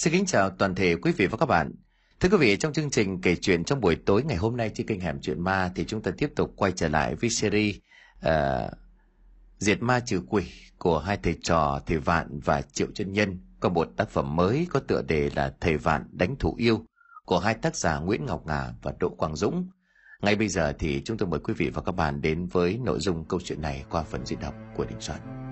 Xin kính chào toàn thể quý vị và các bạn. Thưa quý vị, trong chương trình kể chuyện trong buổi tối ngày hôm nay trên kênh Hẻm Chuyện Ma thì chúng ta tiếp tục quay trở lại với series uh, Diệt Ma Trừ Quỷ của hai thầy trò Thầy Vạn và Triệu Chân Nhân có một tác phẩm mới có tựa đề là Thầy Vạn Đánh Thủ Yêu của hai tác giả Nguyễn Ngọc Ngà và Đỗ Quang Dũng. Ngay bây giờ thì chúng tôi mời quý vị và các bạn đến với nội dung câu chuyện này qua phần diễn đọc của Đình Soạn.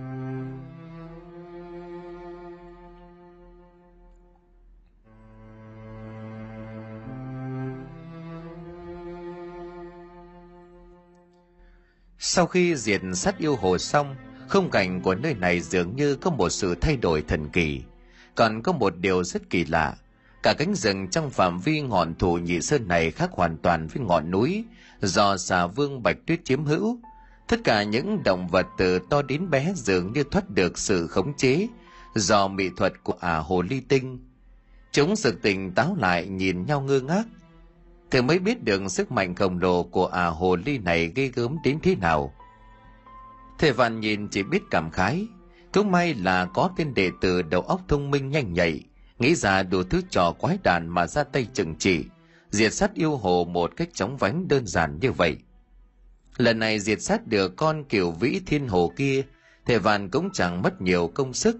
Sau khi diệt sát yêu hồ xong, không cảnh của nơi này dường như có một sự thay đổi thần kỳ. Còn có một điều rất kỳ lạ, cả cánh rừng trong phạm vi ngọn thủ nhị sơn này khác hoàn toàn với ngọn núi do xà vương bạch tuyết chiếm hữu. Tất cả những động vật từ to đến bé dường như thoát được sự khống chế do mỹ thuật của ả hồ ly tinh. Chúng sực tỉnh táo lại nhìn nhau ngơ ngác, thì mới biết được sức mạnh khổng lồ của ả hồ ly này gây gớm đến thế nào. Thầy Văn nhìn chỉ biết cảm khái, cũng may là có tên đệ tử đầu óc thông minh nhanh nhạy, nghĩ ra đủ thứ trò quái đàn mà ra tay chừng trị, diệt sát yêu hồ một cách chóng vánh đơn giản như vậy. Lần này diệt sát được con kiểu vĩ thiên hồ kia, thầy Văn cũng chẳng mất nhiều công sức.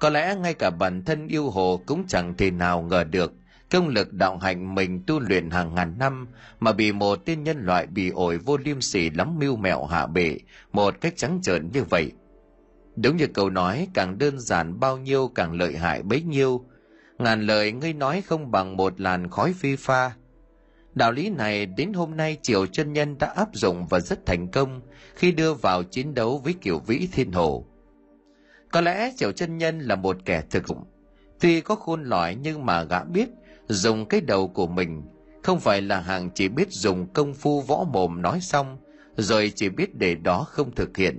Có lẽ ngay cả bản thân yêu hồ cũng chẳng thể nào ngờ được công lực đạo hạnh mình tu luyện hàng ngàn năm mà bị một tên nhân loại bị ổi vô liêm sỉ lắm mưu mẹo hạ bệ, một cách trắng trợn như vậy. Đúng như câu nói, càng đơn giản bao nhiêu càng lợi hại bấy nhiêu. Ngàn lời ngươi nói không bằng một làn khói phi pha. Đạo lý này đến hôm nay triều chân nhân đã áp dụng và rất thành công khi đưa vào chiến đấu với kiểu vĩ thiên hồ. Có lẽ triều chân nhân là một kẻ thực dụng. Tuy có khôn lõi nhưng mà gã biết dùng cái đầu của mình. Không phải là hàng chỉ biết dùng công phu võ mồm nói xong, rồi chỉ biết để đó không thực hiện.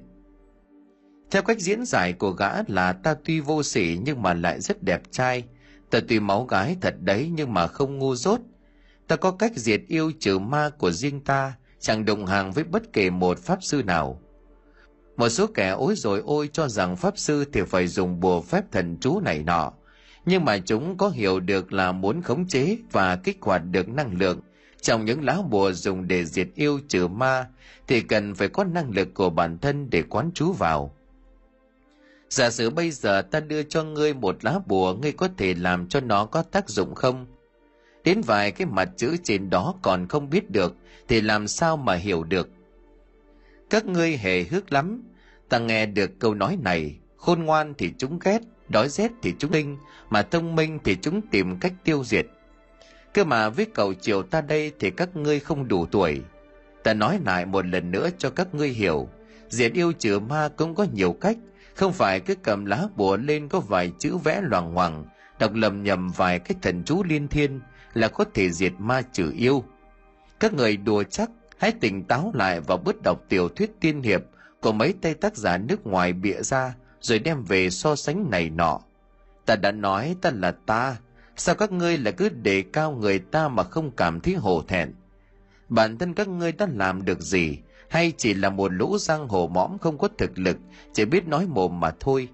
Theo cách diễn giải của gã là ta tuy vô sỉ nhưng mà lại rất đẹp trai. Ta tuy máu gái thật đấy nhưng mà không ngu dốt. Ta có cách diệt yêu trừ ma của riêng ta, chẳng đồng hàng với bất kể một pháp sư nào. Một số kẻ ối rồi ôi cho rằng pháp sư thì phải dùng bùa phép thần chú này nọ nhưng mà chúng có hiểu được là muốn khống chế và kích hoạt được năng lượng. Trong những lá bùa dùng để diệt yêu trừ ma, thì cần phải có năng lực của bản thân để quán trú vào. Giả sử bây giờ ta đưa cho ngươi một lá bùa, ngươi có thể làm cho nó có tác dụng không? Đến vài cái mặt chữ trên đó còn không biết được, thì làm sao mà hiểu được? Các ngươi hề hước lắm. Ta nghe được câu nói này, khôn ngoan thì chúng ghét đói rét thì chúng linh mà thông minh thì chúng tìm cách tiêu diệt. Cơ mà với cầu chiều ta đây thì các ngươi không đủ tuổi. Ta nói lại một lần nữa cho các ngươi hiểu. Diệt yêu trừ ma cũng có nhiều cách. Không phải cứ cầm lá bùa lên có vài chữ vẽ loằng ngoằng, đọc lầm nhầm vài cái thần chú liên thiên là có thể diệt ma trừ yêu. Các người đùa chắc, hãy tỉnh táo lại và bớt đọc tiểu thuyết tiên hiệp của mấy tay tác giả nước ngoài bịa ra rồi đem về so sánh này nọ. Ta đã nói ta là ta, sao các ngươi lại cứ đề cao người ta mà không cảm thấy hổ thẹn? Bản thân các ngươi đã làm được gì? Hay chỉ là một lũ giang hồ mõm không có thực lực, chỉ biết nói mồm mà thôi?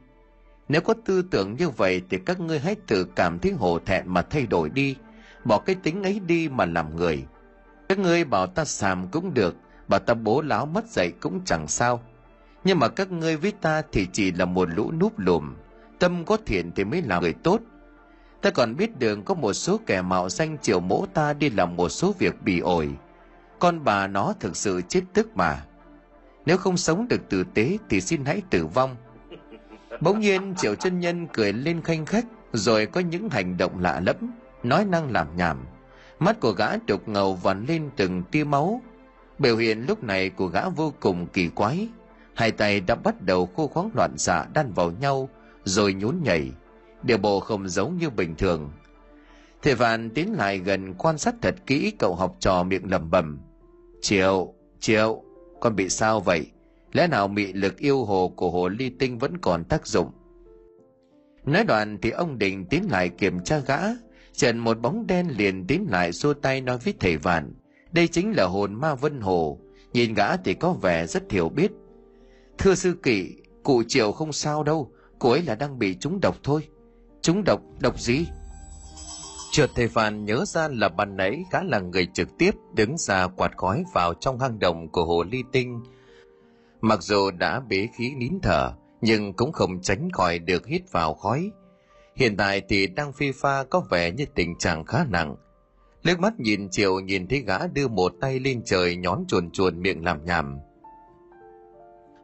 Nếu có tư tưởng như vậy thì các ngươi hãy tự cảm thấy hổ thẹn mà thay đổi đi, bỏ cái tính ấy đi mà làm người. Các ngươi bảo ta xàm cũng được, bảo ta bố láo mất dạy cũng chẳng sao nhưng mà các ngươi với ta thì chỉ là một lũ núp lùm. Tâm có thiện thì mới là người tốt. Ta còn biết đường có một số kẻ mạo danh triệu mỗ ta đi làm một số việc bị ổi. Con bà nó thực sự chết tức mà. Nếu không sống được tử tế thì xin hãy tử vong. Bỗng nhiên triệu chân nhân cười lên khanh khách, rồi có những hành động lạ lẫm, nói năng làm nhảm. Mắt của gã đục ngầu vằn lên từng tia máu. Biểu hiện lúc này của gã vô cùng kỳ quái hai tay đã bắt đầu khô khoáng loạn xạ đan vào nhau, rồi nhún nhảy. Điều bộ không giống như bình thường. Thầy vạn tiến lại gần quan sát thật kỹ cậu học trò miệng lẩm bẩm. Triệu triệu, con bị sao vậy? Lẽ nào mị lực yêu hồ của hồ ly tinh vẫn còn tác dụng? Nói đoạn thì ông định tiến lại kiểm tra gã. Trần một bóng đen liền tiến lại xua tay nói với thầy vạn, đây chính là hồn ma vân hồ. Nhìn gã thì có vẻ rất hiểu biết thưa sư kỵ cụ triệu không sao đâu cô ấy là đang bị trúng độc thôi trúng độc độc gì Chợt thầy Phan nhớ ra là ban nãy gã là người trực tiếp đứng ra quạt khói vào trong hang động của hồ ly tinh. Mặc dù đã bế khí nín thở, nhưng cũng không tránh khỏi được hít vào khói. Hiện tại thì đang phi pha có vẻ như tình trạng khá nặng. Lướt mắt nhìn chiều nhìn thấy gã đưa một tay lên trời nhón chuồn chuồn miệng làm nhảm.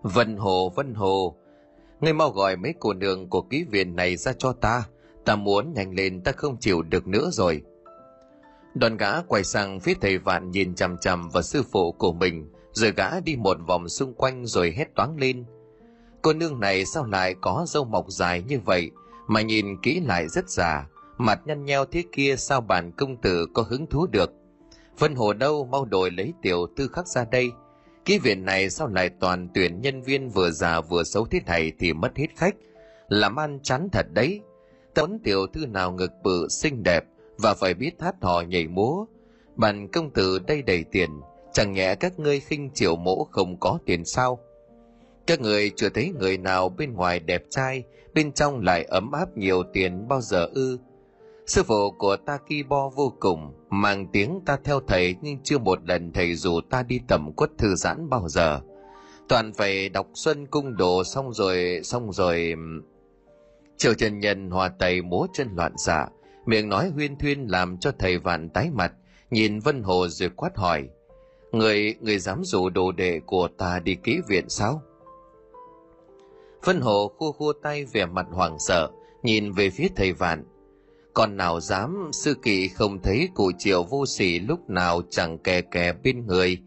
Vân Hồ, Vân Hồ, ngươi mau gọi mấy cô nương của ký viện này ra cho ta, ta muốn nhanh lên ta không chịu được nữa rồi. Đoàn gã quay sang phía thầy vạn nhìn chằm chằm vào sư phụ của mình, rồi gã đi một vòng xung quanh rồi hét toáng lên. Cô nương này sao lại có râu mọc dài như vậy, mà nhìn kỹ lại rất già, mặt nhăn nheo thế kia sao bản công tử có hứng thú được. Vân Hồ đâu mau đổi lấy tiểu tư khắc ra đây, Ký viện này sau lại toàn tuyển nhân viên vừa già vừa xấu thế này thì mất hết khách. Làm ăn chán thật đấy. Tấn tiểu thư nào ngực bự xinh đẹp và phải biết hát hò nhảy múa. Bạn công tử đây đầy tiền, chẳng nhẽ các ngươi khinh chiều mỗ không có tiền sao. Các người chưa thấy người nào bên ngoài đẹp trai, bên trong lại ấm áp nhiều tiền bao giờ ư. Sư phụ của ta kỳ bo vô cùng, mang tiếng ta theo thầy nhưng chưa một lần thầy dù ta đi tầm quất thư giãn bao giờ. Toàn phải đọc xuân cung đồ xong rồi, xong rồi... Triệu Trần Nhân hòa tay múa chân loạn xạ, miệng nói huyên thuyên làm cho thầy vạn tái mặt, nhìn Vân Hồ rồi quát hỏi. Người, người dám rủ đồ đệ của ta đi kỹ viện sao? Vân Hồ khua khua tay vẻ mặt hoảng sợ, nhìn về phía thầy vạn, còn nào dám, sư kỵ không thấy cụ triệu vô sỉ lúc nào chẳng kè kè bên người.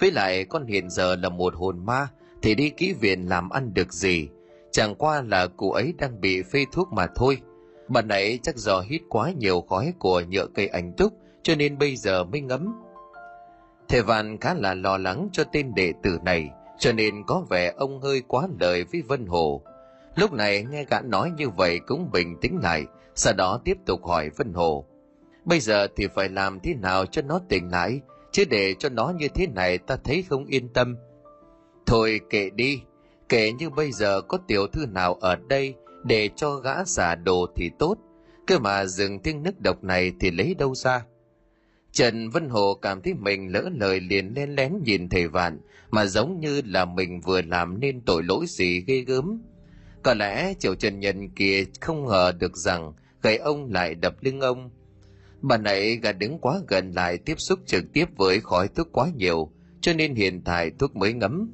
Với lại con hiện giờ là một hồn ma, thì đi kỹ viện làm ăn được gì? Chẳng qua là cụ ấy đang bị phê thuốc mà thôi. Bà nãy chắc do hít quá nhiều khói của nhựa cây ảnh túc, cho nên bây giờ mới ngấm. Thầy vạn khá là lo lắng cho tên đệ tử này, cho nên có vẻ ông hơi quá lời với vân hồ. Lúc này nghe gã nói như vậy cũng bình tĩnh lại sau đó tiếp tục hỏi Vân Hồ. Bây giờ thì phải làm thế nào cho nó tỉnh lại, chứ để cho nó như thế này ta thấy không yên tâm. Thôi kệ đi, kệ như bây giờ có tiểu thư nào ở đây để cho gã giả đồ thì tốt, cơ mà dừng tiếng nước độc này thì lấy đâu ra. Trần Vân Hồ cảm thấy mình lỡ lời liền len lén nhìn thầy vạn, mà giống như là mình vừa làm nên tội lỗi gì ghê gớm. Có lẽ triệu Trần Nhân kia không ngờ được rằng gậy ông lại đập lưng ông. Bà này gà đứng quá gần lại tiếp xúc trực tiếp với khói thuốc quá nhiều, cho nên hiện tại thuốc mới ngấm.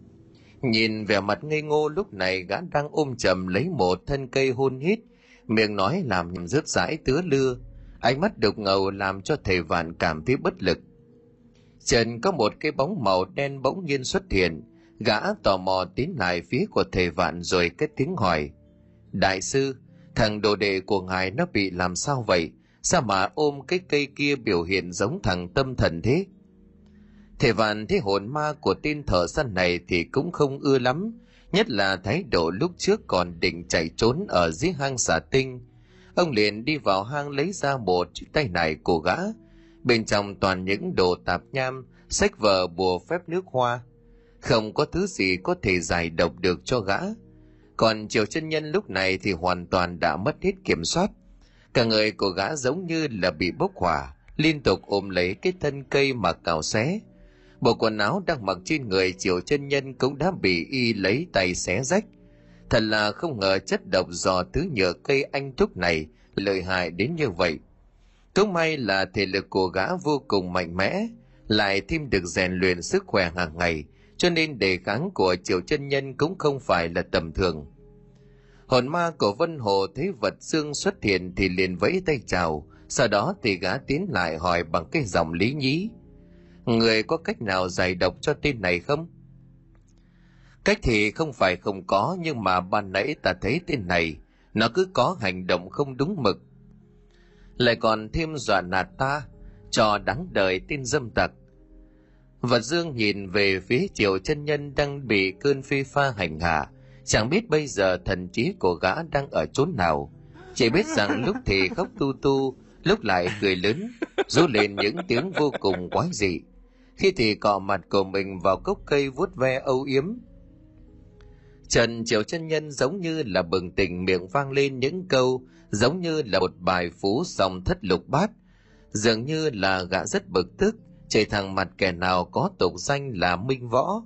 Nhìn vẻ mặt ngây ngô lúc này gã đang ôm chầm lấy một thân cây hôn hít, miệng nói làm rớt rãi tứa lưa, ánh mắt đục ngầu làm cho thầy vạn cảm thấy bất lực. Trần có một cái bóng màu đen bỗng nhiên xuất hiện, gã tò mò tiến lại phía của thầy vạn rồi kết tiếng hỏi. Đại sư, Thằng đồ đệ của ngài nó bị làm sao vậy? Sao mà ôm cái cây kia biểu hiện giống thằng tâm thần thế? Thể vạn thế hồn ma của tên thợ săn này thì cũng không ưa lắm, nhất là thái độ lúc trước còn định chạy trốn ở dưới hang xà tinh. Ông liền đi vào hang lấy ra một chiếc tay này của gã, bên trong toàn những đồ tạp nham, sách vở bùa phép nước hoa. Không có thứ gì có thể giải độc được cho gã còn triều chân nhân lúc này thì hoàn toàn đã mất hết kiểm soát. Cả người của gã giống như là bị bốc hỏa, liên tục ôm lấy cái thân cây mà cào xé. Bộ quần áo đang mặc trên người triều chân nhân cũng đã bị y lấy tay xé rách. Thật là không ngờ chất độc do thứ nhựa cây anh thúc này lợi hại đến như vậy. Cũng may là thể lực của gã vô cùng mạnh mẽ, lại thêm được rèn luyện sức khỏe hàng ngày cho nên đề kháng của triều chân nhân cũng không phải là tầm thường. Hồn ma của Vân Hồ thấy vật xương xuất hiện thì liền vẫy tay chào, sau đó thì gã tiến lại hỏi bằng cái giọng lý nhí. Người có cách nào giải độc cho tên này không? Cách thì không phải không có nhưng mà ban nãy ta thấy tên này, nó cứ có hành động không đúng mực. Lại còn thêm dọa nạt ta, cho đáng đời tên dâm tặc và Dương nhìn về phía chiều chân nhân đang bị cơn phi pha hành hạ, chẳng biết bây giờ thần trí của gã đang ở chốn nào. Chỉ biết rằng lúc thì khóc tu tu, lúc lại cười lớn, rú lên những tiếng vô cùng quái dị. Khi thì cọ mặt của mình vào cốc cây vuốt ve âu yếm. Trần Triều chân nhân giống như là bừng tỉnh miệng vang lên những câu giống như là một bài phú song thất lục bát, dường như là gã rất bực tức chạy thẳng mặt kẻ nào có tục danh là minh võ.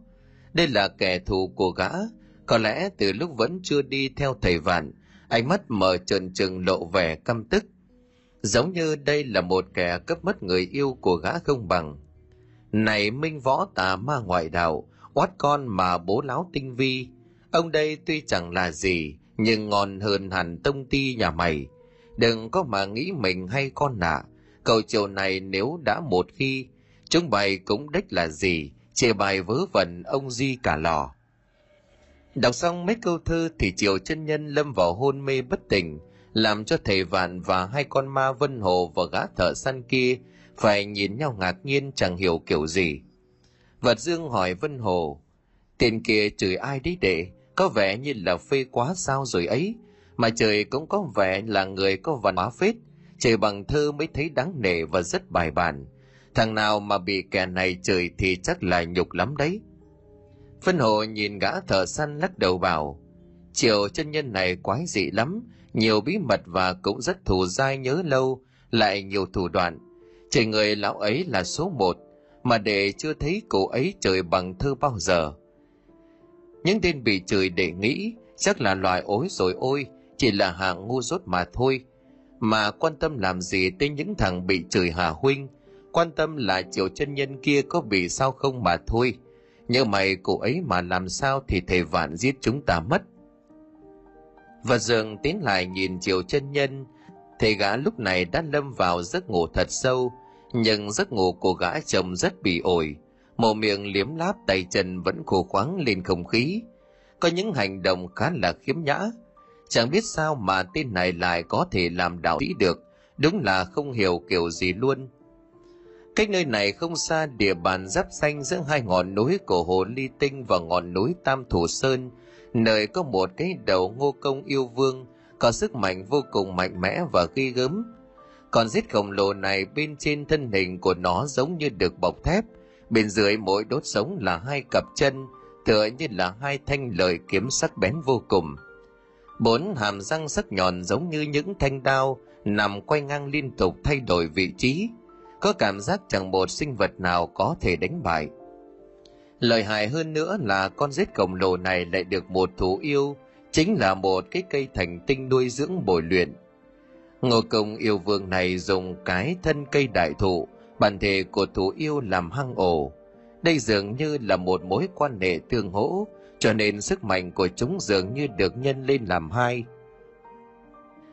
Đây là kẻ thù của gã. Có lẽ từ lúc vẫn chưa đi theo thầy vạn, ánh mắt mở trần trừng lộ vẻ căm tức. Giống như đây là một kẻ cấp mất người yêu của gã không bằng. Này minh võ tà ma ngoại đạo, oát con mà bố láo tinh vi. Ông đây tuy chẳng là gì, nhưng ngon hơn hẳn tông ti nhà mày. Đừng có mà nghĩ mình hay con nạ. Cầu chiều này nếu đã một khi chúng bày cũng đích là gì? Chê bài vớ vẩn, ông di cả lò. Đọc xong mấy câu thơ thì Triệu chân nhân lâm vào hôn mê bất tỉnh, làm cho thầy vạn và hai con ma vân hồ và gã thợ săn kia phải nhìn nhau ngạc nhiên chẳng hiểu kiểu gì. Vật dương hỏi vân hồ tiền kia chửi ai đấy đệ? Có vẻ như là phê quá sao rồi ấy? Mà trời cũng có vẻ là người có văn hóa phết, trời bằng thơ mới thấy đáng nể và rất bài bản thằng nào mà bị kẻ này chửi thì chắc là nhục lắm đấy. Phân hồ nhìn gã thợ săn lắc đầu bảo, chiều chân nhân này quái dị lắm, nhiều bí mật và cũng rất thù dai nhớ lâu, lại nhiều thủ đoạn. Trời người lão ấy là số một, mà để chưa thấy cụ ấy trời bằng thơ bao giờ. Những tên bị chửi để nghĩ, chắc là loài ối rồi ôi, chỉ là hạng ngu dốt mà thôi. Mà quan tâm làm gì tới những thằng bị chửi hà huynh? Quan tâm là triệu chân nhân kia có bị sao không mà thôi. Nhớ mày cụ ấy mà làm sao thì thầy vạn giết chúng ta mất. Và dường tiến lại nhìn triệu chân nhân. Thầy gã lúc này đã lâm vào giấc ngủ thật sâu, nhưng giấc ngủ của gã chồng rất bị ổi. Mồm miệng liếm láp tay chân vẫn khô khoáng lên không khí. Có những hành động khá là khiếm nhã. Chẳng biết sao mà tên này lại có thể làm đạo sĩ được. Đúng là không hiểu kiểu gì luôn cách nơi này không xa địa bàn giáp xanh giữa hai ngọn núi của hồ ly tinh và ngọn núi tam thủ sơn, nơi có một cái đầu ngô công yêu vương, có sức mạnh vô cùng mạnh mẽ và ghi gớm. Còn giết khổng lồ này bên trên thân hình của nó giống như được bọc thép, bên dưới mỗi đốt sống là hai cặp chân, tựa như là hai thanh lợi kiếm sắc bén vô cùng. Bốn hàm răng sắc nhọn giống như những thanh đao, nằm quay ngang liên tục thay đổi vị trí có cảm giác chẳng một sinh vật nào có thể đánh bại. Lợi hại hơn nữa là con rết khổng lồ này lại được một thú yêu, chính là một cái cây thành tinh nuôi dưỡng bồi luyện. Ngô công yêu vương này dùng cái thân cây đại thụ, bản thể của thú yêu làm hang ổ. Đây dường như là một mối quan hệ tương hỗ, cho nên sức mạnh của chúng dường như được nhân lên làm hai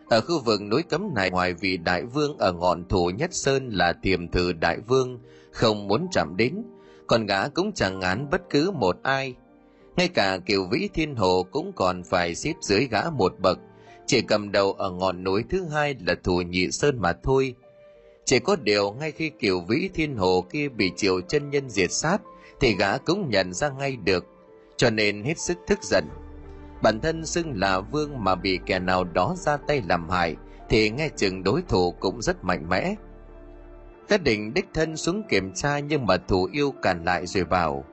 ở khu vực núi cấm này, ngoài vị đại vương ở ngọn thủ nhất sơn là tiềm thử đại vương, không muốn chạm đến, còn gã cũng chẳng ngán bất cứ một ai. Ngay cả kiều vĩ thiên hồ cũng còn phải xếp dưới gã một bậc, chỉ cầm đầu ở ngọn núi thứ hai là thủ nhị sơn mà thôi. Chỉ có điều ngay khi kiều vĩ thiên hồ kia bị triều chân nhân diệt sát, thì gã cũng nhận ra ngay được, cho nên hết sức thức giận bản thân xưng là vương mà bị kẻ nào đó ra tay làm hại, thì nghe chừng đối thủ cũng rất mạnh mẽ. Ta định đích thân xuống kiểm tra nhưng mà thủ yêu cản lại rồi bảo,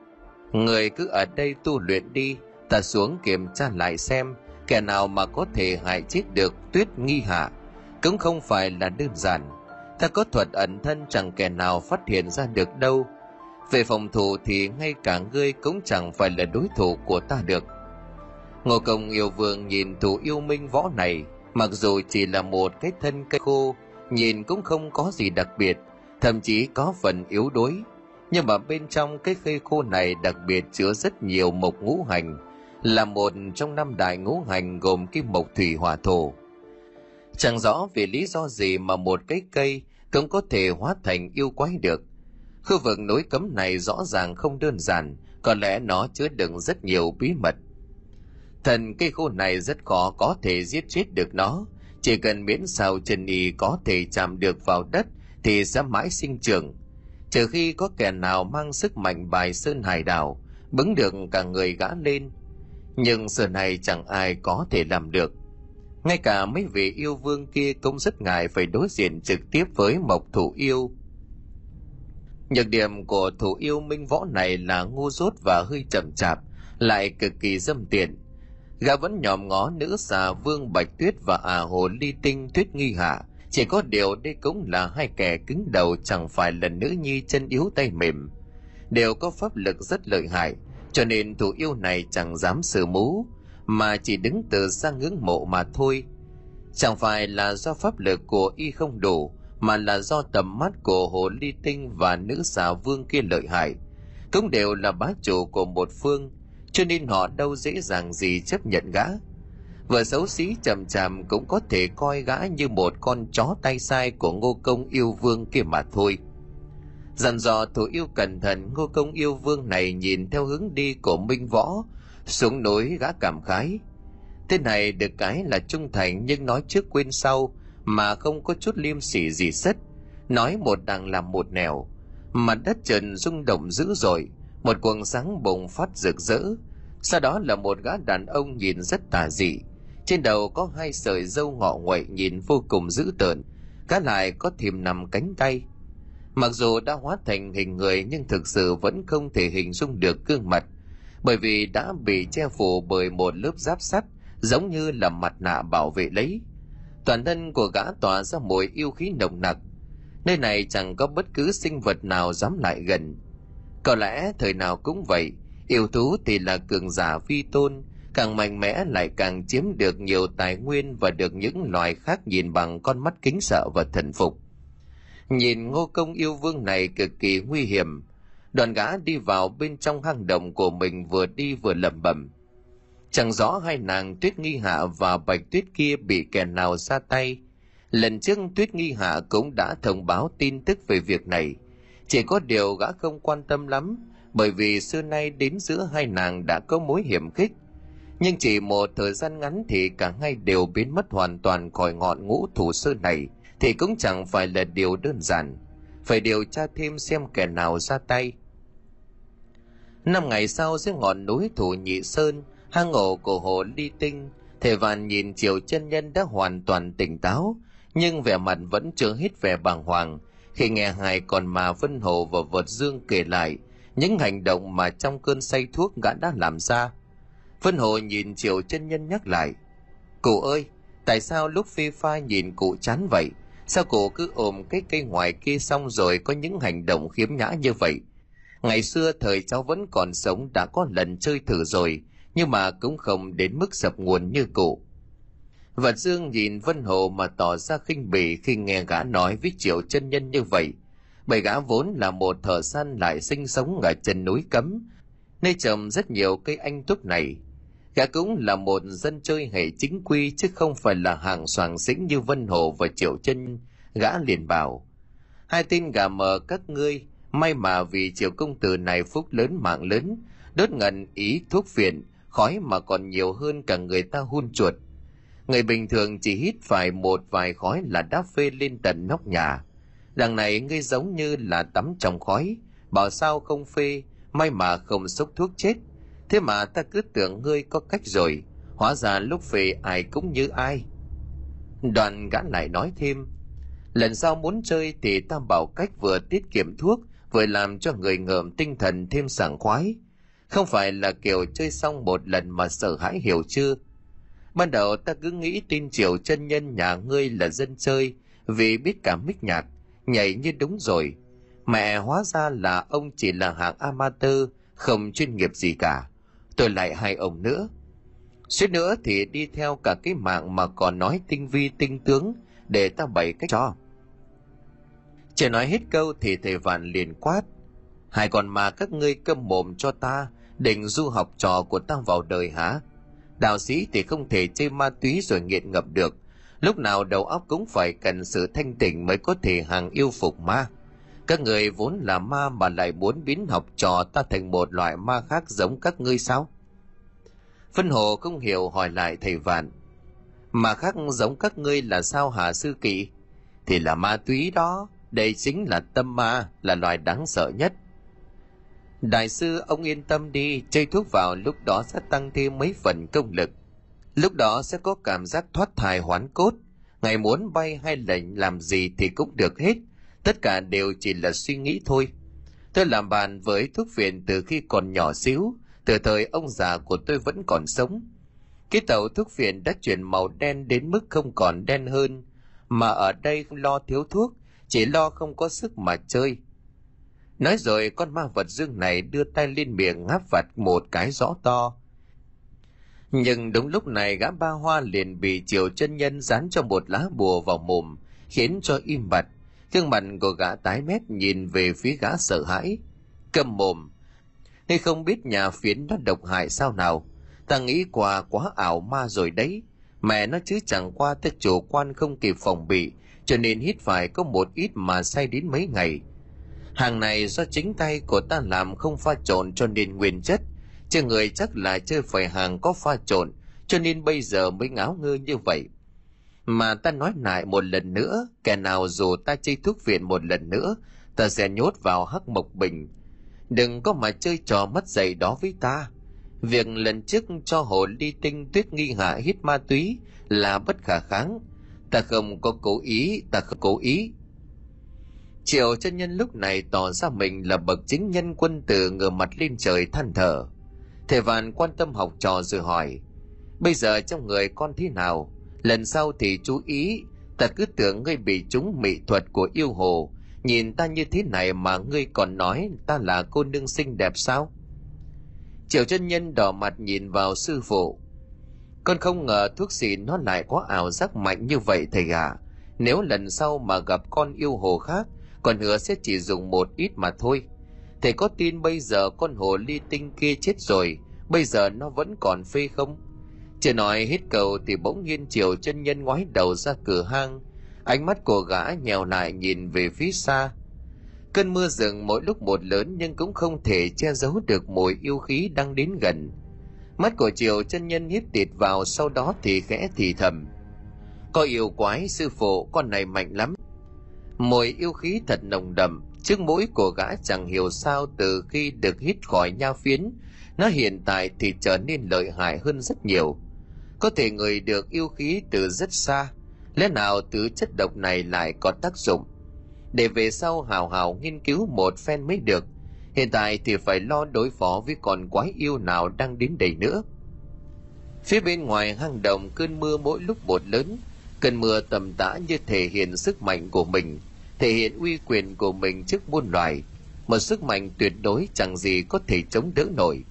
người cứ ở đây tu luyện đi, ta xuống kiểm tra lại xem, kẻ nào mà có thể hại chết được tuyết nghi hạ, cũng không phải là đơn giản. Ta có thuật ẩn thân chẳng kẻ nào phát hiện ra được đâu. Về phòng thủ thì ngay cả ngươi cũng chẳng phải là đối thủ của ta được ngô công yêu vương nhìn thủ yêu minh võ này, mặc dù chỉ là một cái thân cây khô, nhìn cũng không có gì đặc biệt, thậm chí có phần yếu đuối. Nhưng mà bên trong cái cây khô này đặc biệt chứa rất nhiều mộc ngũ hành, là một trong năm đại ngũ hành gồm kim mộc thủy hỏa thổ. Chẳng rõ vì lý do gì mà một cái cây cũng có thể hóa thành yêu quái được. Khu vực núi cấm này rõ ràng không đơn giản, có lẽ nó chứa đựng rất nhiều bí mật thần cây khô này rất khó có thể giết chết được nó. Chỉ cần miễn sao chân y có thể chạm được vào đất thì sẽ mãi sinh trưởng. Trừ khi có kẻ nào mang sức mạnh bài sơn hải đảo, bứng được cả người gã lên. Nhưng giờ này chẳng ai có thể làm được. Ngay cả mấy vị yêu vương kia cũng rất ngại phải đối diện trực tiếp với mộc thủ yêu. Nhược điểm của thủ yêu minh võ này là ngu dốt và hơi chậm chạp, lại cực kỳ dâm tiện gã vẫn nhòm ngó nữ xà vương bạch tuyết và à hồ ly tinh tuyết nghi hạ. Chỉ có điều đây cũng là hai kẻ cứng đầu chẳng phải là nữ nhi chân yếu tay mềm. Đều có pháp lực rất lợi hại, cho nên thủ yêu này chẳng dám xử mú mà chỉ đứng từ xa ngưỡng mộ mà thôi. Chẳng phải là do pháp lực của y không đủ, mà là do tầm mắt của hồ ly tinh và nữ xà vương kia lợi hại. Cũng đều là bá chủ của một phương cho nên họ đâu dễ dàng gì chấp nhận gã. Vợ xấu xí chầm chậm cũng có thể coi gã như một con chó tay sai của ngô công yêu vương kia mà thôi. Dặn dò thủ yêu cẩn thận, ngô công yêu vương này nhìn theo hướng đi của minh võ, xuống núi gã cảm khái. Thế này được cái là trung thành nhưng nói trước quên sau, mà không có chút liêm sỉ gì sất nói một đằng làm một nẻo, mặt đất trần rung động dữ dội một quần sáng bùng phát rực rỡ. Sau đó là một gã đàn ông nhìn rất tà dị. Trên đầu có hai sợi râu ngọ nguậy nhìn vô cùng dữ tợn. Cá lại có thìm nằm cánh tay. Mặc dù đã hóa thành hình người, nhưng thực sự vẫn không thể hình dung được gương mặt. Bởi vì đã bị che phủ bởi một lớp giáp sắt, giống như là mặt nạ bảo vệ lấy. Toàn thân của gã tỏa ra mùi yêu khí nồng nặc. Nơi này chẳng có bất cứ sinh vật nào dám lại gần có lẽ thời nào cũng vậy, yêu thú thì là cường giả vi tôn, càng mạnh mẽ lại càng chiếm được nhiều tài nguyên và được những loài khác nhìn bằng con mắt kính sợ và thần phục. Nhìn ngô công yêu vương này cực kỳ nguy hiểm, đoàn gã đi vào bên trong hang động của mình vừa đi vừa lẩm bẩm. Chẳng rõ hai nàng tuyết nghi hạ và bạch tuyết kia bị kẻ nào ra tay. Lần trước tuyết nghi hạ cũng đã thông báo tin tức về việc này chỉ có điều gã không quan tâm lắm, bởi vì xưa nay đến giữa hai nàng đã có mối hiểm khích. Nhưng chỉ một thời gian ngắn thì cả hai đều biến mất hoàn toàn khỏi ngọn ngũ thủ sư này, thì cũng chẳng phải là điều đơn giản. Phải điều tra thêm xem kẻ nào ra tay. Năm ngày sau, dưới ngọn núi thủ nhị sơn, hang ổ của hồ ly tinh thể vạn nhìn chiều chân nhân đã hoàn toàn tỉnh táo, nhưng vẻ mặt vẫn chưa hết vẻ bàng hoàng khi nghe hai con mà vân hồ và vật dương kể lại, những hành động mà trong cơn say thuốc gã đã làm ra, vân hồ nhìn triệu chân nhân nhắc lại, cụ ơi, tại sao lúc phi pha nhìn cụ chán vậy? Sao cụ cứ ôm cái cây ngoài kia xong rồi có những hành động khiếm nhã như vậy? Ngày xưa thời cháu vẫn còn sống đã có lần chơi thử rồi, nhưng mà cũng không đến mức sập nguồn như cụ và dương nhìn vân hồ mà tỏ ra khinh bỉ khi nghe gã nói với triệu chân nhân như vậy. Bởi gã vốn là một thợ săn lại sinh sống ở chân núi cấm, nơi trồng rất nhiều cây anh túc này. Gã cũng là một dân chơi hệ chính quy chứ không phải là hàng soàng xính như vân hồ và triệu chân gã liền bảo, hai tin gà mờ các ngươi, may mà vì triệu công tử này phúc lớn mạng lớn, đốt ngần ý thuốc phiện, khói mà còn nhiều hơn cả người ta hun chuột người bình thường chỉ hít phải một vài khói là đã phê lên tận nóc nhà. Đằng này ngươi giống như là tắm trong khói. Bảo sao không phê? May mà không sốc thuốc chết. Thế mà ta cứ tưởng ngươi có cách rồi. Hóa ra lúc phê ai cũng như ai. Đoàn gã lại nói thêm. Lần sau muốn chơi thì ta bảo cách vừa tiết kiệm thuốc, vừa làm cho người ngợm tinh thần thêm sảng khoái. Không phải là kiểu chơi xong một lần mà sợ hãi hiểu chưa? Ban đầu ta cứ nghĩ tin triều chân nhân nhà ngươi là dân chơi, vì biết cả mít nhạc nhảy như đúng rồi. Mẹ hóa ra là ông chỉ là hạng amateur, không chuyên nghiệp gì cả. Tôi lại hai ông nữa. Suýt nữa thì đi theo cả cái mạng mà còn nói tinh vi, tinh tướng để ta bày cách cho. Chưa nói hết câu thì thầy vạn liền quát. Hai con mà các ngươi câm mồm cho ta, định du học trò của ta vào đời hả? Đạo sĩ thì không thể chơi ma túy rồi nghiện ngập được. Lúc nào đầu óc cũng phải cần sự thanh tịnh mới có thể hàng yêu phục ma. Các người vốn là ma mà lại muốn biến học trò ta thành một loại ma khác giống các ngươi sao? Phân hồ không hiểu hỏi lại thầy vạn. Mà khác giống các ngươi là sao hả sư kỵ? Thì là ma túy đó, đây chính là tâm ma, là loài đáng sợ nhất đại sư, ông yên tâm đi, chơi thuốc vào lúc đó sẽ tăng thêm mấy phần công lực. Lúc đó sẽ có cảm giác thoát thai hoán cốt. Ngày muốn bay hay lệnh làm gì thì cũng được hết. Tất cả đều chỉ là suy nghĩ thôi. Tôi làm bạn với thuốc viện từ khi còn nhỏ xíu. Từ thời ông già của tôi vẫn còn sống. Cái tàu thuốc viện đã chuyển màu đen đến mức không còn đen hơn. Mà ở đây không lo thiếu thuốc, chỉ lo không có sức mà chơi nói rồi con ma vật dương này đưa tay lên miệng ngáp vặt một cái rõ to. Nhưng đúng lúc này gã ba hoa liền bị triều chân nhân dán cho một lá bùa vào mồm, khiến cho im bặt. Thương mặt của gã tái mét nhìn về phía gã sợ hãi. Câm mồm. Hay không biết nhà phiến nó độc hại sao nào? Ta nghĩ quà quá ảo ma rồi đấy. Mẹ nó chứ chẳng qua thức chủ quan không kịp phòng bị, cho nên hít phải có một ít mà say đến mấy ngày hàng này do chính tay của ta làm không pha trộn cho nên nguyên chất. Chứ người chắc là chơi phải hàng có pha trộn, cho nên bây giờ mới ngáo ngơ như vậy. Mà ta nói lại một lần nữa, kẻ nào dù ta chơi thuốc viện một lần nữa, ta sẽ nhốt vào hắc mộc bình. Đừng có mà chơi trò mất dạy đó với ta. Việc lần trước cho hồ ly tinh tuyết nghi hạ hít ma túy là bất khả kháng. Ta không có cố ý, ta không cố ý triệu chân nhân lúc này tỏ ra mình là bậc chính nhân quân tử ngửa mặt lên trời than thở. Thầy vạn quan tâm học trò rồi hỏi, bây giờ trong người con thế nào? Lần sau thì chú ý, ta cứ tưởng ngươi bị trúng mỹ thuật của yêu hồ. Nhìn ta như thế này mà ngươi còn nói ta là cô nương xinh đẹp sao? Triệu chân nhân đỏ mặt nhìn vào sư phụ, con không ngờ thuốc xịn nó lại có ảo giác mạnh như vậy thầy ạ. À. nếu lần sau mà gặp con yêu hồ khác còn hứa sẽ chỉ dùng một ít mà thôi. Thầy có tin bây giờ con hồ ly tinh kia chết rồi, bây giờ nó vẫn còn phê không? Chưa nói hết cầu thì bỗng nhiên chiều chân nhân ngoái đầu ra cửa hang. Ánh mắt của gã nhèo lại nhìn về phía xa. Cơn mưa rừng mỗi lúc một lớn nhưng cũng không thể che giấu được mùi yêu khí đang đến gần. Mắt của chiều chân nhân hít tịt vào, sau đó thì khẽ thì thầm. Có yêu quái, sư phụ, con này mạnh lắm mùi yêu khí thật nồng đậm, trước mũi của gã chẳng hiểu sao từ khi được hít khỏi nha phiến, nó hiện tại thì trở nên lợi hại hơn rất nhiều. Có thể người được yêu khí từ rất xa, lẽ nào từ chất độc này lại có tác dụng? Để về sau hào hào nghiên cứu một phen mới được, hiện tại thì phải lo đối phó với con quái yêu nào đang đến đây nữa. Phía bên ngoài hang động cơn mưa mỗi lúc một lớn cơn mưa tầm tã như thể hiện sức mạnh của mình, thể hiện uy quyền của mình trước muôn loài. Một sức mạnh tuyệt đối chẳng gì có thể chống đỡ nổi.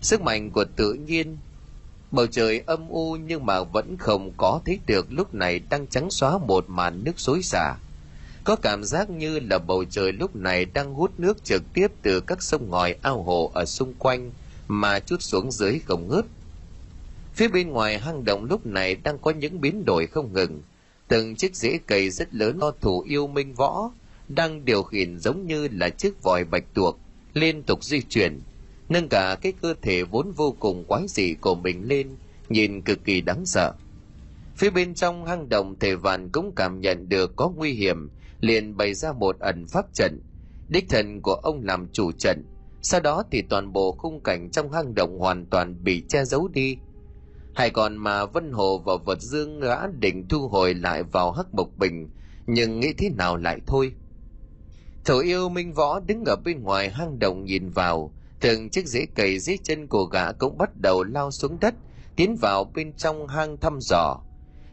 Sức mạnh của tự nhiên, bầu trời âm u nhưng mà vẫn không có thấy được lúc này đang trắng xóa một màn nước xối xả. Có cảm giác như là bầu trời lúc này đang hút nước trực tiếp từ các sông ngòi ao hồ ở xung quanh mà chút xuống dưới không ngớt phía bên ngoài hang động lúc này đang có những biến đổi không ngừng. Từng chiếc rễ cây rất lớn do thủ yêu minh võ đang điều khiển giống như là chiếc vòi bạch tuộc liên tục di chuyển. Nâng cả cái cơ thể vốn vô cùng quái dị của mình lên, nhìn cực kỳ đáng sợ. Phía bên trong hang động thể vạn cũng cảm nhận được có nguy hiểm, liền bày ra một ẩn pháp trận. Đích thần của ông làm chủ trận, sau đó thì toàn bộ khung cảnh trong hang động hoàn toàn bị che giấu đi hay còn mà vân hồ và vật dương gã định thu hồi lại vào hắc mộc bình, nhưng nghĩ thế nào lại thôi. Thổ yêu minh võ đứng ở bên ngoài hang động nhìn vào, từng chiếc rễ cầy dưới chân của gã cũng bắt đầu lao xuống đất, tiến vào bên trong hang thăm dò.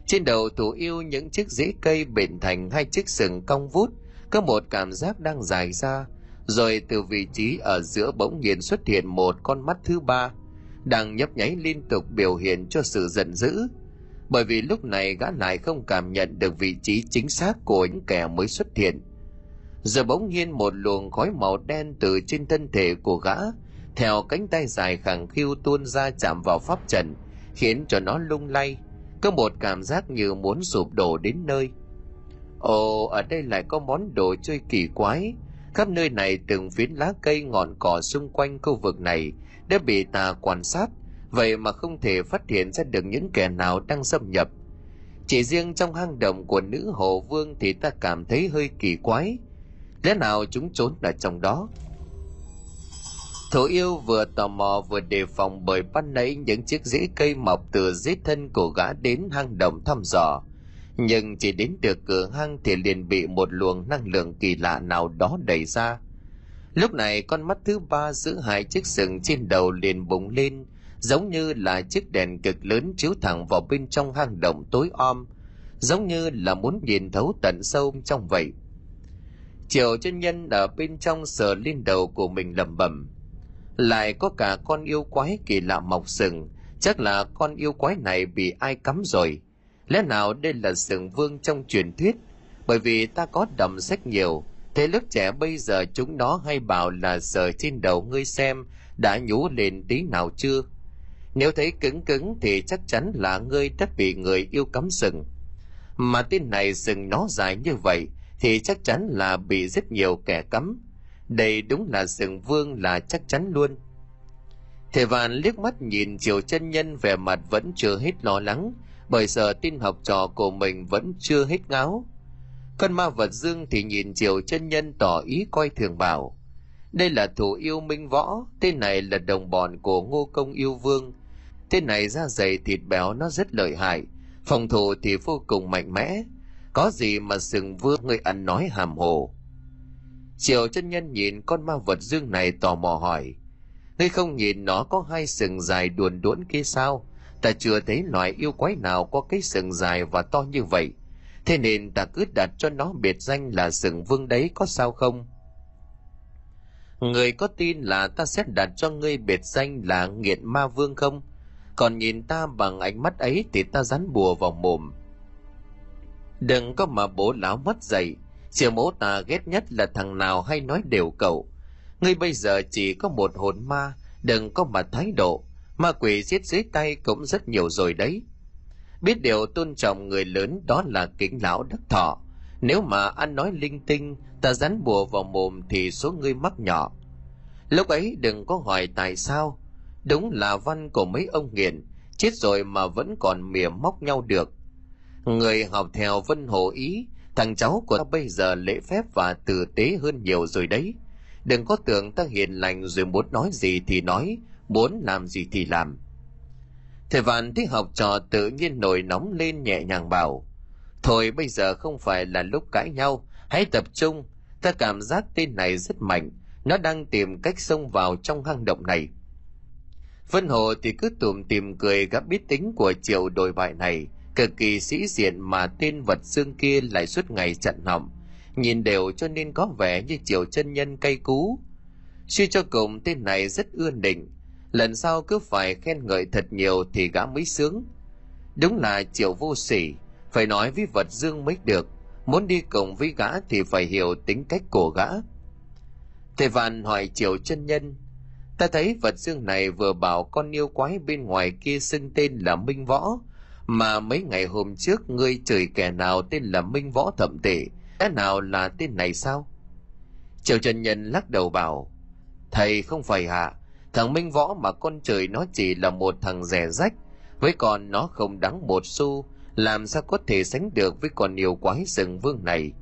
Trên đầu thủ yêu những chiếc rễ cây bền thành hai chiếc sừng cong vút, có một cảm giác đang dài ra, rồi từ vị trí ở giữa bỗng nhiên xuất hiện một con mắt thứ ba đang nhấp nháy liên tục biểu hiện cho sự giận dữ. Bởi vì lúc này gã lại không cảm nhận được vị trí chính xác của những kẻ mới xuất hiện. Giờ bỗng nhiên một luồng khói màu đen từ trên thân thể của gã, theo cánh tay dài khẳng khiu tuôn ra chạm vào pháp trận, khiến cho nó lung lay. Có một cảm giác như muốn sụp đổ đến nơi. Ồ, ở đây lại có món đồ chơi kỳ quái. Khắp nơi này từng phiến lá cây ngọn cỏ xung quanh khu vực này đã bị ta quan sát, vậy mà không thể phát hiện ra được những kẻ nào đang xâm nhập chỉ riêng trong hang động của nữ hồ vương thì ta cảm thấy hơi kỳ quái lẽ nào chúng trốn ở trong đó Thổ yêu vừa tò mò vừa đề phòng bởi ban nãy những chiếc rễ cây mọc từ dưới thân của gã đến hang động thăm dò. Nhưng chỉ đến được cửa hang thì liền bị một luồng năng lượng kỳ lạ nào đó đẩy ra. Lúc này con mắt thứ ba giữ hai chiếc sừng trên đầu liền bùng lên, giống như là chiếc đèn cực lớn chiếu thẳng vào bên trong hang động tối om, giống như là muốn nhìn thấu tận sâu trong vậy. Triệu chân nhân ở bên trong sờ lên đầu của mình lẩm bẩm lại có cả con yêu quái kỳ lạ mọc sừng chắc là con yêu quái này bị ai cắm rồi. Lẽ nào đây là sừng vương trong truyền thuyết? Bởi vì ta có đầm sách nhiều thế lớp trẻ bây giờ chúng nó hay bảo là sờ trên đầu ngươi xem, đã nhú lên tí nào chưa? Nếu thấy cứng cứng thì chắc chắn là ngươi đã bị người yêu cắm sừng. Mà tên này sừng nó dài như vậy thì chắc chắn là bị rất nhiều kẻ cắm. Đây đúng là sừng vương là chắc chắn luôn. Thầy vạn liếc mắt nhìn triều chân nhân vẻ mặt vẫn chưa hết lo lắng, bởi giờ tin học trò của mình vẫn chưa hết ngáo con ma vật dương thì nhìn triều chân nhân tỏ ý coi thường bảo. Đây là thủ yêu minh võ, tên này là đồng bọn của ngô công yêu vương. Tên này da dày thịt béo, nó rất lợi hại, phòng thủ thì vô cùng mạnh mẽ. Có gì mà sừng vương người ăn nói hàm hồ. Triều chân nhân nhìn con ma vật dương này tò mò hỏi, ngươi không nhìn nó có hai sừng dài đuồn đuỗn kia sao? Ta chưa thấy loại yêu quái nào có cái sừng dài và to như vậy thế nên ta cứ đặt cho nó biệt danh là sừng vương đấy có sao không? Người có tin là ta sẽ đặt cho ngươi biệt danh là nghiện ma vương không? Còn nhìn ta bằng ánh mắt ấy thì ta rắn bùa vào mồm. Đừng có mà bố láo mất dậy siêu mẫu ta ghét nhất là thằng nào hay nói đều cậu. Ngươi bây giờ chỉ có một hồn ma, đừng có mà thái độ. Ma quỷ giết dưới tay cũng rất nhiều rồi đấy biết điều tôn trọng người lớn đó là kính lão đức thọ. Nếu mà ăn nói linh tinh, ta rắn bùa vào mồm thì số ngươi mắc nhỏ. Lúc ấy đừng có hỏi tại sao. Đúng là văn của mấy ông nghiện, chết rồi mà vẫn còn mỉa móc nhau được. Người học theo vân hồ ý, thằng cháu của ta bây giờ lễ phép và tử tế hơn nhiều rồi đấy. Đừng có tưởng ta hiền lành rồi muốn nói gì thì nói, muốn làm gì thì làm thầy vạn thấy học trò tự nhiên nổi nóng lên nhẹ nhàng bảo, thôi bây giờ không phải là lúc cãi nhau, hãy tập trung. Ta cảm giác tên này rất mạnh, nó đang tìm cách xông vào trong hang động này. Vân hồ thì cứ tùm tìm cười gặp biết tính của triệu đồi bại này. Cực kỳ sĩ diện mà tên vật xương kia lại suốt ngày chặn họng. Nhìn đều cho nên có vẻ như triệu chân nhân cay cú. Suy cho cùng, tên này rất ưa định lần sau cứ phải khen ngợi thật nhiều thì gã mới sướng. Đúng là triệu vô sỉ, phải nói với vật dương mới được. Muốn đi cùng với gã thì phải hiểu tính cách của gã. Thầy vạn hỏi triệu chân nhân, ta thấy vật dương này vừa bảo con yêu quái bên ngoài kia xưng tên là minh võ, mà mấy ngày hôm trước ngươi chửi kẻ nào tên là minh võ thậm tệ lẽ nào là tên này sao? Triệu trần nhân lắc đầu bảo, thầy không phải hạ thằng minh võ mà con trời nó chỉ là một thằng rẻ rách với con nó không đáng một xu làm sao có thể sánh được với con nhiều quái rừng vương này.